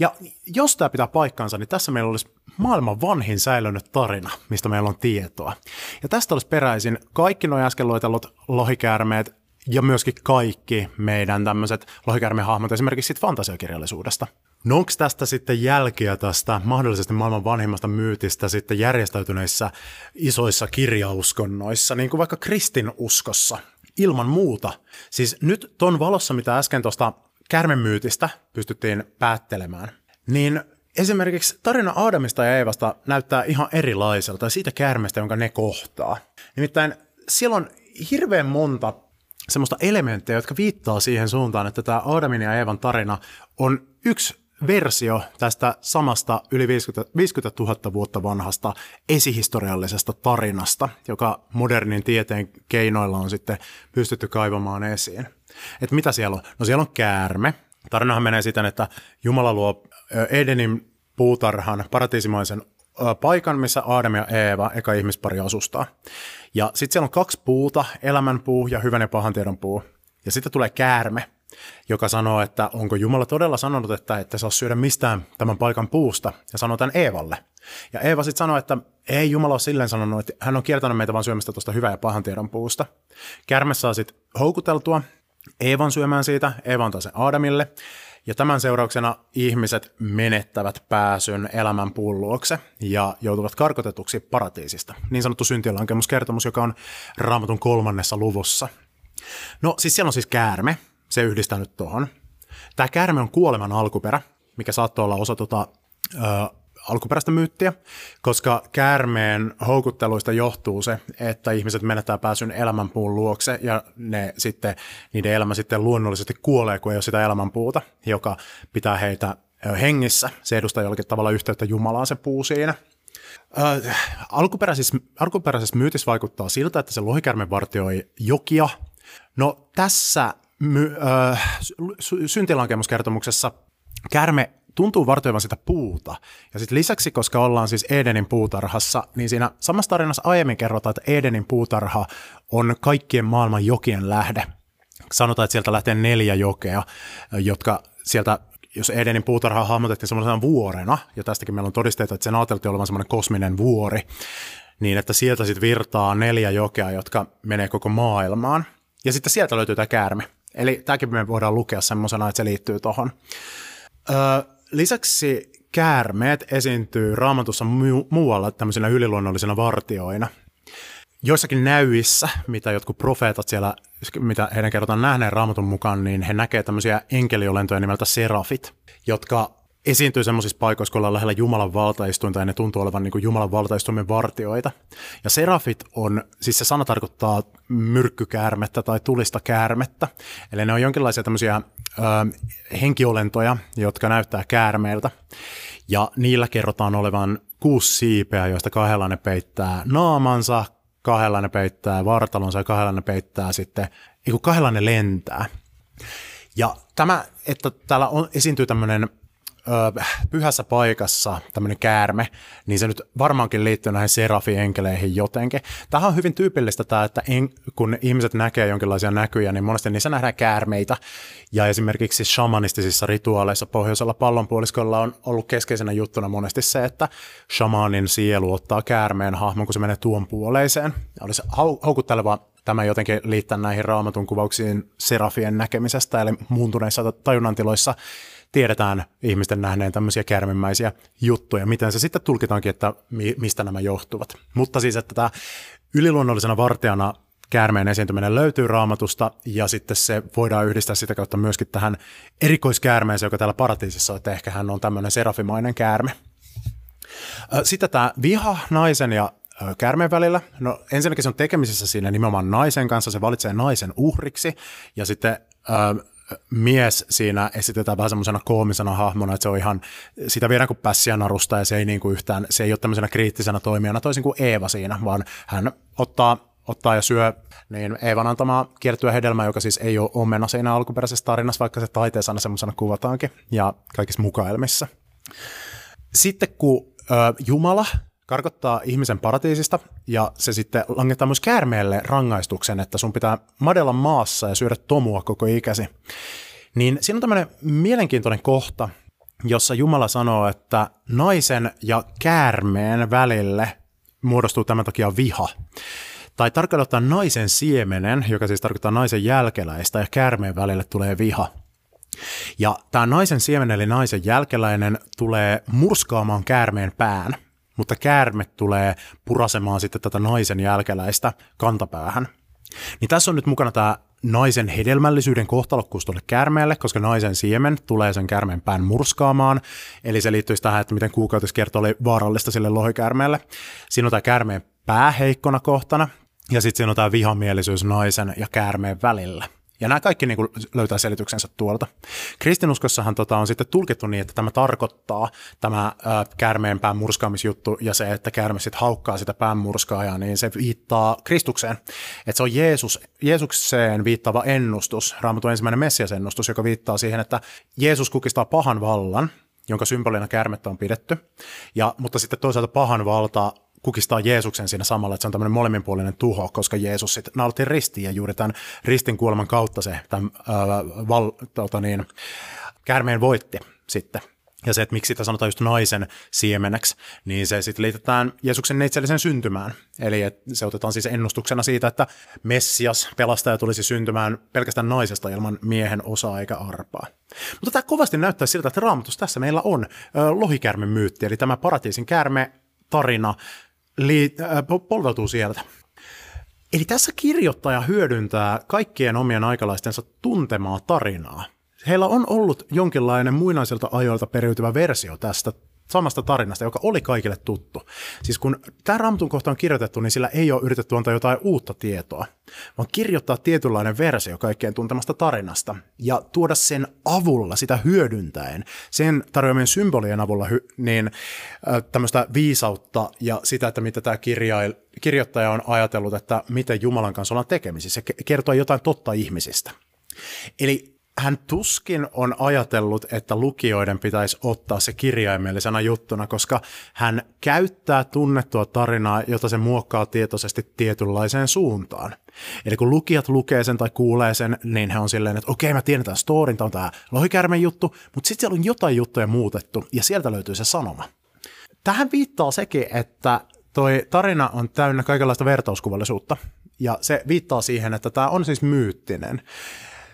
Speaker 1: Ja jos tämä pitää paikkaansa, niin tässä meillä olisi maailman vanhin säilynyt tarina, mistä meillä on tietoa. Ja tästä olisi peräisin kaikki nuo äsken luetellut lohikäärmeet ja myöskin kaikki meidän tämmöiset lohikäärmehahmot esimerkiksi siitä fantasiakirjallisuudesta. No onko tästä sitten jälkiä tästä mahdollisesti maailman vanhimmasta myytistä sitten järjestäytyneissä isoissa kirjauskonnoissa, niin kuin vaikka kristinuskossa? Ilman muuta. Siis nyt ton valossa, mitä äsken tuosta kärmemyytistä pystyttiin päättelemään, niin esimerkiksi tarina Aadamista ja Eevasta näyttää ihan erilaiselta siitä kärmestä, jonka ne kohtaa. Nimittäin siellä on hirveän monta semmoista elementtejä, jotka viittaa siihen suuntaan, että tämä Aadamin ja Eevan tarina on yksi versio tästä samasta yli 50, 50 000 vuotta vanhasta esihistoriallisesta tarinasta, joka modernin tieteen keinoilla on sitten pystytty kaivamaan esiin. Et mitä siellä on? No siellä on käärme. Tarinahan menee siten, että Jumala luo Edenin puutarhan, paratiisimaisen paikan, missä Aadam ja Eeva, eka ihmispari, asustaa. Ja sitten siellä on kaksi puuta, elämänpuu ja hyvän ja pahan tiedon puu. Ja sitten tulee käärme, joka sanoo, että onko Jumala todella sanonut, että ette saa syödä mistään tämän paikan puusta, ja sanoo tämän Eevalle. Ja Eeva sitten sanoo, että ei Jumala ole silleen sanonut, että hän on kieltänyt meitä vain syömistä tuosta hyvän ja pahan tiedon puusta. Kärme saa sitten houkuteltua Eevan syömään siitä, Eeva antaa sen Aadamille, ja tämän seurauksena ihmiset menettävät pääsyn elämän pulluokse ja joutuvat karkotetuksi paratiisista. Niin sanottu syntilankemuskertomus, joka on raamatun kolmannessa luvussa. No siis siellä on siis käärme, se yhdistää nyt tuohon. Tämä käärme on kuoleman alkuperä, mikä saattoi olla osa tota, ö, alkuperäistä myyttiä, koska käärmeen houkutteluista johtuu se, että ihmiset menettää pääsyn elämänpuun luokse ja ne sitten, niiden elämä sitten luonnollisesti kuolee, kun ei ole sitä elämänpuuta, joka pitää heitä hengissä. Se edustaa jollakin tavalla yhteyttä Jumalaan se puu siinä. Äh, alkuperäisessä, alkuperäisessä myytissä vaikuttaa siltä, että se lohikärme vartioi jokia. No tässä my, äh, syntilankemuskertomuksessa kärme tuntuu vartioivan sitä puuta. Ja sitten lisäksi, koska ollaan siis Edenin puutarhassa, niin siinä samassa tarinassa aiemmin kerrotaan, että Edenin puutarha on kaikkien maailman jokien lähde. Sanotaan, että sieltä lähtee neljä jokea, jotka sieltä jos Edenin puutarha hahmotettiin semmoisena vuorena, ja tästäkin meillä on todisteita, että sen ajateltiin olevan semmoinen kosminen vuori, niin että sieltä sitten virtaa neljä jokea, jotka menee koko maailmaan. Ja sitten sieltä löytyy tämä käärme. Eli tämäkin me voidaan lukea semmoisena, että se liittyy tuohon. Öö, lisäksi käärmeet esiintyy raamatussa mu- muualla tämmöisenä yliluonnollisena vartioina. Joissakin näyissä, mitä jotkut profeetat siellä, mitä heidän kerrotaan nähneen raamatun mukaan, niin he näkevät tämmöisiä enkeliolentoja nimeltä serafit, jotka esiintyy semmoisissa paikoissa, kun ollaan lähellä Jumalan valtaistuinta ja ne tuntuu olevan niin kuin Jumalan valtaistuimen vartioita. Ja serafit on, siis se sana tarkoittaa myrkkykäärmettä tai tulista käärmettä. Eli ne on jonkinlaisia tämmöisiä ö, henkiolentoja, jotka näyttää käärmeiltä. Ja niillä kerrotaan olevan kuusi siipeä, joista kahdella ne peittää naamansa, kahdella ne peittää vartalonsa ja kahdella ne peittää sitten, ei kahdella ne lentää. Ja tämä, että täällä on, esiintyy tämmöinen ö, pyhässä paikassa tämmöinen käärme, niin se nyt varmaankin liittyy näihin serafien jotenkin. Tähän on hyvin tyypillistä tämä, että en, kun ihmiset näkee jonkinlaisia näkyjä, niin monesti niissä nähdään käärmeitä. Ja esimerkiksi shamanistisissa rituaaleissa pohjoisella pallonpuoliskolla on ollut keskeisenä juttuna monesti se, että shamanin sielu ottaa käärmeen hahmon, kun se menee tuon puoleiseen. Olisi houkutteleva tämä jotenkin liittää näihin raamatun kuvauksiin serafien näkemisestä, eli muuntuneissa tajunnantiloissa tiedetään ihmisten nähneen tämmöisiä kärmimmäisiä juttuja, miten se sitten tulkitaankin, että mi- mistä nämä johtuvat. Mutta siis, että tämä yliluonnollisena vartijana käärmeen esiintyminen löytyy raamatusta ja sitten se voidaan yhdistää sitä kautta myöskin tähän erikoiskäärmeeseen, joka täällä paratiisissa on, että ehkä hän on tämmöinen serafimainen käärme. Sitten tämä viha naisen ja käärmeen välillä. No ensinnäkin se on tekemisissä siinä nimenomaan naisen kanssa, se valitsee naisen uhriksi ja sitten mies siinä esitetään vähän semmoisena koomisena hahmona, että se on ihan, sitä viedään kuin pässiä narusta ja se ei niin kuin yhtään, se ei ole tämmöisenä kriittisenä toimijana toisin kuin Eeva siinä, vaan hän ottaa ottaa ja syö niin Eevan antama kiertyä hedelmä, joka siis ei ole omena siinä alkuperäisessä tarinassa, vaikka se taiteessa aina semmoisena kuvataankin ja kaikissa mukaelmissa. Sitten kun Jumala karkottaa ihmisen paratiisista ja se sitten langettaa myös käärmeelle rangaistuksen, että sun pitää madella maassa ja syödä tomua koko ikäsi. Niin siinä on tämmöinen mielenkiintoinen kohta, jossa Jumala sanoo, että naisen ja käärmeen välille muodostuu tämän takia viha. Tai tarkoittaa naisen siemenen, joka siis tarkoittaa naisen jälkeläistä, ja käärmeen välille tulee viha. Ja tämä naisen siemen eli naisen jälkeläinen tulee murskaamaan käärmeen pään – mutta käärme tulee purasemaan sitten tätä naisen jälkeläistä kantapäähän. Niin tässä on nyt mukana tämä naisen hedelmällisyyden kohtalokkuus tuolle käärmeelle, koska naisen siemen tulee sen käärmeen pään murskaamaan. Eli se liittyisi tähän, että miten kuukautiskerto oli vaarallista sille lohikäärmeelle. Siinä on tämä käärmeen pää heikkona kohtana, ja sitten siinä on tämä vihamielisyys naisen ja käärmeen välillä. Ja nämä kaikki niin kuin löytää selityksensä tuolta. Kristinuskossahan tota on sitten tulkittu niin, että tämä tarkoittaa tämä ä, käärmeenpään murskaamisjuttu ja se, että käärme sitten haukkaa sitä päänmurskaajaa, niin se viittaa Kristukseen. Että se on Jeesus, Jeesukseen viittaava ennustus, Raamatun ensimmäinen messiasennustus, joka viittaa siihen, että Jeesus kukistaa pahan vallan, jonka symbolina käärmettä on pidetty, ja, mutta sitten toisaalta pahan valta kukistaa Jeesuksen siinä samalla, että se on tämmöinen molemminpuolinen tuho, koska Jeesus sitten nautti ristiin ja juuri tämän ristin kuoleman kautta se tämän, ää, val, tota niin, käärmeen voitti sitten. Ja se, että miksi sitä sanotaan just naisen siemeneksi, niin se sitten liitetään Jeesuksen neitsellisen syntymään. Eli se otetaan siis ennustuksena siitä, että Messias, pelastaja, tulisi syntymään pelkästään naisesta ilman miehen osaa eikä arpaa. Mutta tämä kovasti näyttää siltä, että raamatus tässä meillä on lohikärmen myytti, eli tämä paratiisin käärme tarina liit, äh, polveutuu sieltä. Eli tässä kirjoittaja hyödyntää kaikkien omien aikalaistensa tuntemaa tarinaa. Heillä on ollut jonkinlainen muinaisilta ajoilta periytyvä versio tästä samasta tarinasta, joka oli kaikille tuttu. Siis kun tämä Raamatun kohta on kirjoitettu, niin sillä ei ole yritetty antaa jotain uutta tietoa, vaan kirjoittaa tietynlainen versio kaikkien tuntemasta tarinasta ja tuoda sen avulla, sitä hyödyntäen, sen tarjoamien symbolien avulla niin tämmöistä viisautta ja sitä, että mitä tämä kirjail, kirjoittaja on ajatellut, että miten Jumalan kanssa ollaan tekemisissä. Se kertoo jotain totta ihmisistä. Eli hän tuskin on ajatellut, että lukijoiden pitäisi ottaa se kirjaimellisena juttuna, koska hän käyttää tunnettua tarinaa, jota se muokkaa tietoisesti tietynlaiseen suuntaan. Eli kun lukijat lukee sen tai kuulee sen, niin he on silleen, että okei, mä tiedän tämän storin, tämä on tämä lohikärmen juttu, mutta sitten siellä on jotain juttuja muutettu, ja sieltä löytyy se sanoma. Tähän viittaa sekin, että toi tarina on täynnä kaikenlaista vertauskuvallisuutta, ja se viittaa siihen, että tämä on siis myyttinen.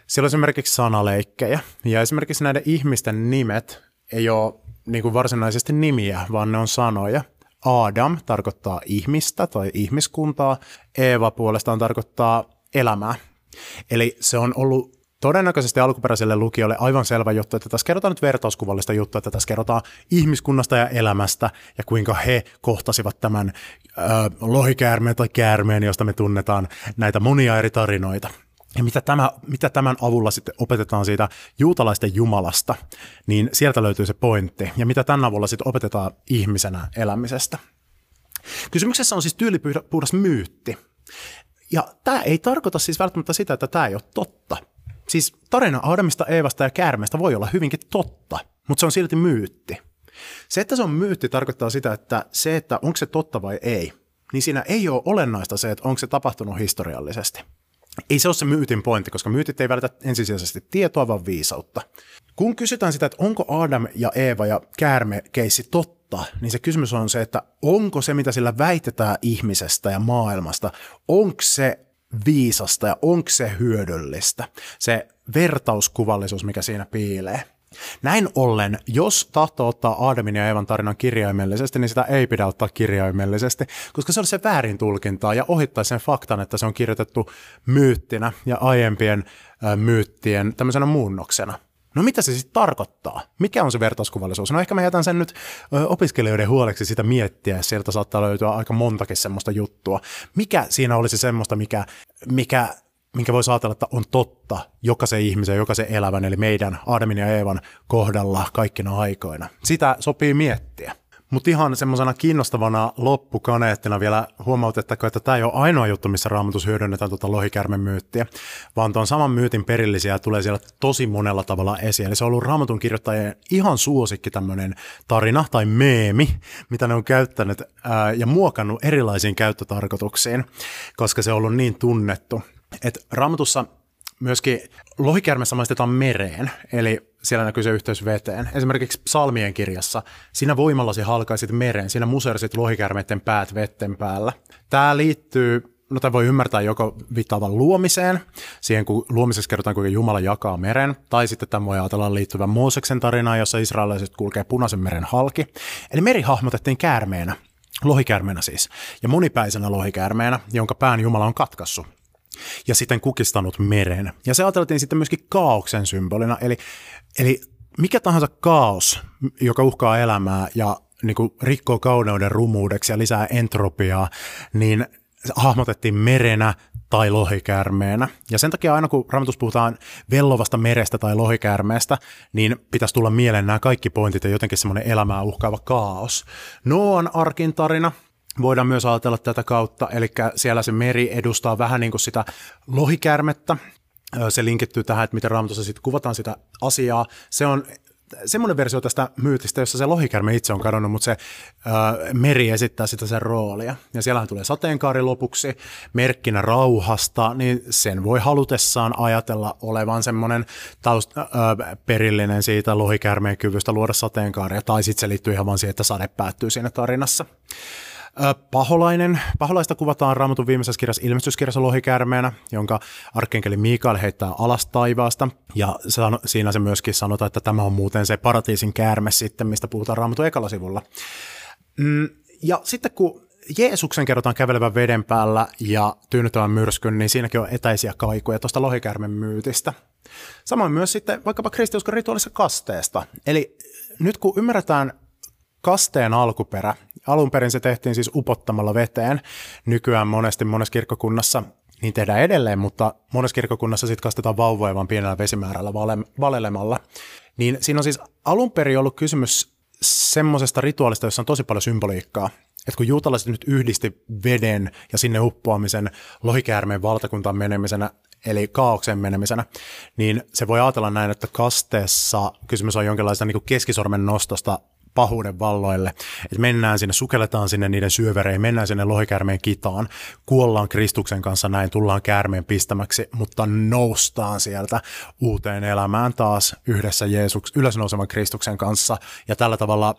Speaker 1: Siellä on esimerkiksi sanaleikkejä, ja esimerkiksi näiden ihmisten nimet ei ole niin kuin varsinaisesti nimiä, vaan ne on sanoja. Adam tarkoittaa ihmistä tai ihmiskuntaa, Eeva puolestaan tarkoittaa elämää. Eli se on ollut todennäköisesti alkuperäiselle lukijoille aivan selvä juttu, että tässä kerrotaan nyt vertauskuvallista juttua, että tässä kerrotaan ihmiskunnasta ja elämästä ja kuinka he kohtasivat tämän ö, lohikäärmeen tai käärmeen, josta me tunnetaan näitä monia eri tarinoita. Ja mitä, tämä, mitä tämän avulla sitten opetetaan siitä juutalaisten jumalasta, niin sieltä löytyy se pointti. Ja mitä tämän avulla sitten opetetaan ihmisenä elämisestä. Kysymyksessä on siis tyylipuhdas myytti. Ja tämä ei tarkoita siis välttämättä sitä, että tämä ei ole totta. Siis tarina Adamista, Eevasta ja käärmeestä voi olla hyvinkin totta, mutta se on silti myytti. Se, että se on myytti, tarkoittaa sitä, että se, että onko se totta vai ei, niin siinä ei ole olennaista se, että onko se tapahtunut historiallisesti. Ei se ole se myytin pointti, koska myytit ei välitä ensisijaisesti tietoa, vaan viisautta. Kun kysytään sitä, että onko Adam ja Eeva ja käärme keissi totta, niin se kysymys on se, että onko se, mitä sillä väitetään ihmisestä ja maailmasta, onko se viisasta ja onko se hyödyllistä, se vertauskuvallisuus, mikä siinä piilee. Näin ollen, jos tahtoo ottaa Adamin ja Eevan tarinan kirjaimellisesti, niin sitä ei pidä ottaa kirjaimellisesti, koska se on se väärin tulkintaa ja ohittaa sen faktan, että se on kirjoitettu myyttinä ja aiempien myyttien tämmöisenä muunnoksena. No mitä se sitten tarkoittaa? Mikä on se vertauskuvallisuus? No ehkä mä jätän sen nyt opiskelijoiden huoleksi sitä miettiä. Sieltä saattaa löytyä aika montakin semmoista juttua. Mikä siinä olisi semmoista, mikä, mikä minkä voi ajatella, että on totta jokaisen ihmisen, jokaisen elävän, eli meidän Adamin ja Eevan kohdalla kaikkina aikoina. Sitä sopii miettiä. Mutta ihan semmoisena kiinnostavana loppukaneettina vielä huomautettakoon, että tämä ei ole ainoa juttu, missä raamatus hyödynnetään tuota lohikärmen myyttiä, vaan tuon saman myytin perillisiä tulee siellä tosi monella tavalla esiin. Eli se on ollut raamatun kirjoittajien ihan suosikki tämmöinen tarina tai meemi, mitä ne on käyttänyt ää, ja muokannut erilaisiin käyttötarkoituksiin, koska se on ollut niin tunnettu. Et raamatussa myöskin lohikärmessä maistetaan mereen, eli siellä näkyy se yhteys veteen. Esimerkiksi psalmien kirjassa, siinä voimallasi halkaisit mereen, siinä musersit lohikärmeiden päät vetten päällä. Tämä liittyy no tämä voi ymmärtää joko viittaavan luomiseen, siihen kun luomisessa kerrotaan, kuinka Jumala jakaa meren, tai sitten tämä voi ajatella liittyvän Mooseksen tarinaan, jossa israelilaiset kulkee punaisen meren halki. Eli meri hahmotettiin käärmeenä, lohikäärmeenä siis, ja monipäisenä lohikäärmeenä, jonka pään Jumala on katkassut ja sitten kukistanut meren. Ja se ajateltiin sitten myöskin kaauksen symbolina, eli, eli mikä tahansa kaos, joka uhkaa elämää ja niin kuin rikkoo kauneuden rumuudeksi ja lisää entropiaa, niin hahmotettiin merenä tai lohikäärmeenä. Ja sen takia aina kun raamatus puhutaan vellovasta merestä tai lohikäärmeestä, niin pitäisi tulla mieleen nämä kaikki pointit ja jotenkin semmoinen elämää uhkaava kaos. Noan arkin tarina, voidaan myös ajatella tätä kautta, eli siellä se meri edustaa vähän niin kuin sitä lohikärmettä, se linkittyy tähän, että miten raamatussa sitten kuvataan sitä asiaa. Se on semmoinen versio tästä myytistä, jossa se lohikärme itse on kadonnut, mutta se ää, meri esittää sitä sen roolia. Ja siellähän tulee sateenkaari lopuksi merkkinä rauhasta, niin sen voi halutessaan ajatella olevan semmoinen taust, ää, perillinen siitä lohikärmeen kyvystä luoda sateenkaaria, tai sitten se liittyy ihan vaan siihen, että sade päättyy siinä tarinassa. Paholainen. Paholaista kuvataan Raamatun viimeisessä kirjassa ilmestyskirjassa lohikärmeenä, jonka arkkenkeli Mikael heittää alas taivaasta. Ja siinä se myöskin sanotaan, että tämä on muuten se paratiisin käärme sitten, mistä puhutaan Raamatun ekalla sivulla. Mm, ja sitten kun Jeesuksen kerrotaan kävelevän veden päällä ja tyynnyttävän myrskyn, niin siinäkin on etäisiä kaikuja tuosta lohikärmen myytistä. Samoin myös sitten vaikkapa kristiuskon rituaalissa kasteesta. Eli nyt kun ymmärretään kasteen alkuperä. Alun perin se tehtiin siis upottamalla veteen. Nykyään monesti monessa kirkkokunnassa niin tehdään edelleen, mutta monessa kirkkokunnassa sitten kastetaan vauvoja vaan pienellä vesimäärällä vale, valelemalla. Niin siinä on siis alun perin ollut kysymys semmoisesta rituaalista, jossa on tosi paljon symboliikkaa. Että kun juutalaiset nyt yhdisti veden ja sinne uppoamisen lohikäärmeen valtakuntaan menemisenä, eli kaauksen menemisenä, niin se voi ajatella näin, että kasteessa kysymys on jonkinlaista niin keskisormen nostosta pahuuden valloille. Että mennään sinne, sukelletaan sinne niiden syövereihin, mennään sinne lohikäärmeen kitaan, kuollaan Kristuksen kanssa näin, tullaan käärmeen pistämäksi, mutta noustaan sieltä uuteen elämään taas yhdessä Jeesuks, ylösnousevan Kristuksen kanssa. Ja tällä tavalla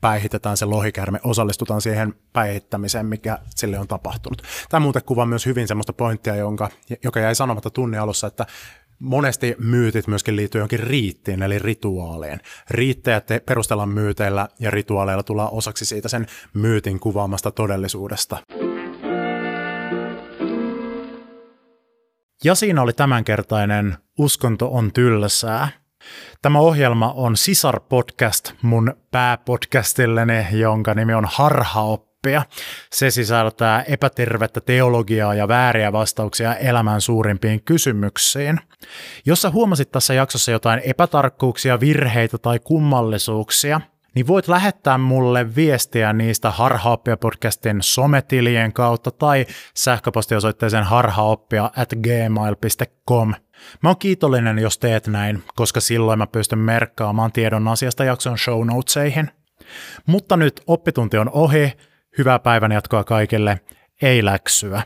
Speaker 1: päihitetään se lohikärme, osallistutaan siihen päihittämiseen, mikä sille on tapahtunut. Tämä muuten kuvaa myös hyvin sellaista pointtia, jonka, joka jäi sanomatta tunnin alussa, että monesti myytit myöskin liittyy johonkin riittiin, eli rituaaliin. Riittejä te- perustellaan myyteillä ja rituaaleilla tullaan osaksi siitä sen myytin kuvaamasta todellisuudesta. Ja siinä oli tämänkertainen Uskonto on tylsää. Tämä ohjelma on Sisar-podcast mun pääpodcastilleni, jonka nimi on Harhaoppia. Se sisältää epätervettä teologiaa ja vääriä vastauksia elämän suurimpiin kysymyksiin. Jos sä huomasit tässä jaksossa jotain epätarkkuuksia, virheitä tai kummallisuuksia – niin voit lähettää mulle viestiä niistä Harhaoppia podcastin sometilien kautta tai sähköpostiosoitteeseen harhaoppia at gmail.com. Mä oon kiitollinen, jos teet näin, koska silloin mä pystyn merkkaamaan tiedon asiasta jakson show notesihin. Mutta nyt oppitunti on ohi, hyvää päivän jatkoa kaikille, ei läksyä.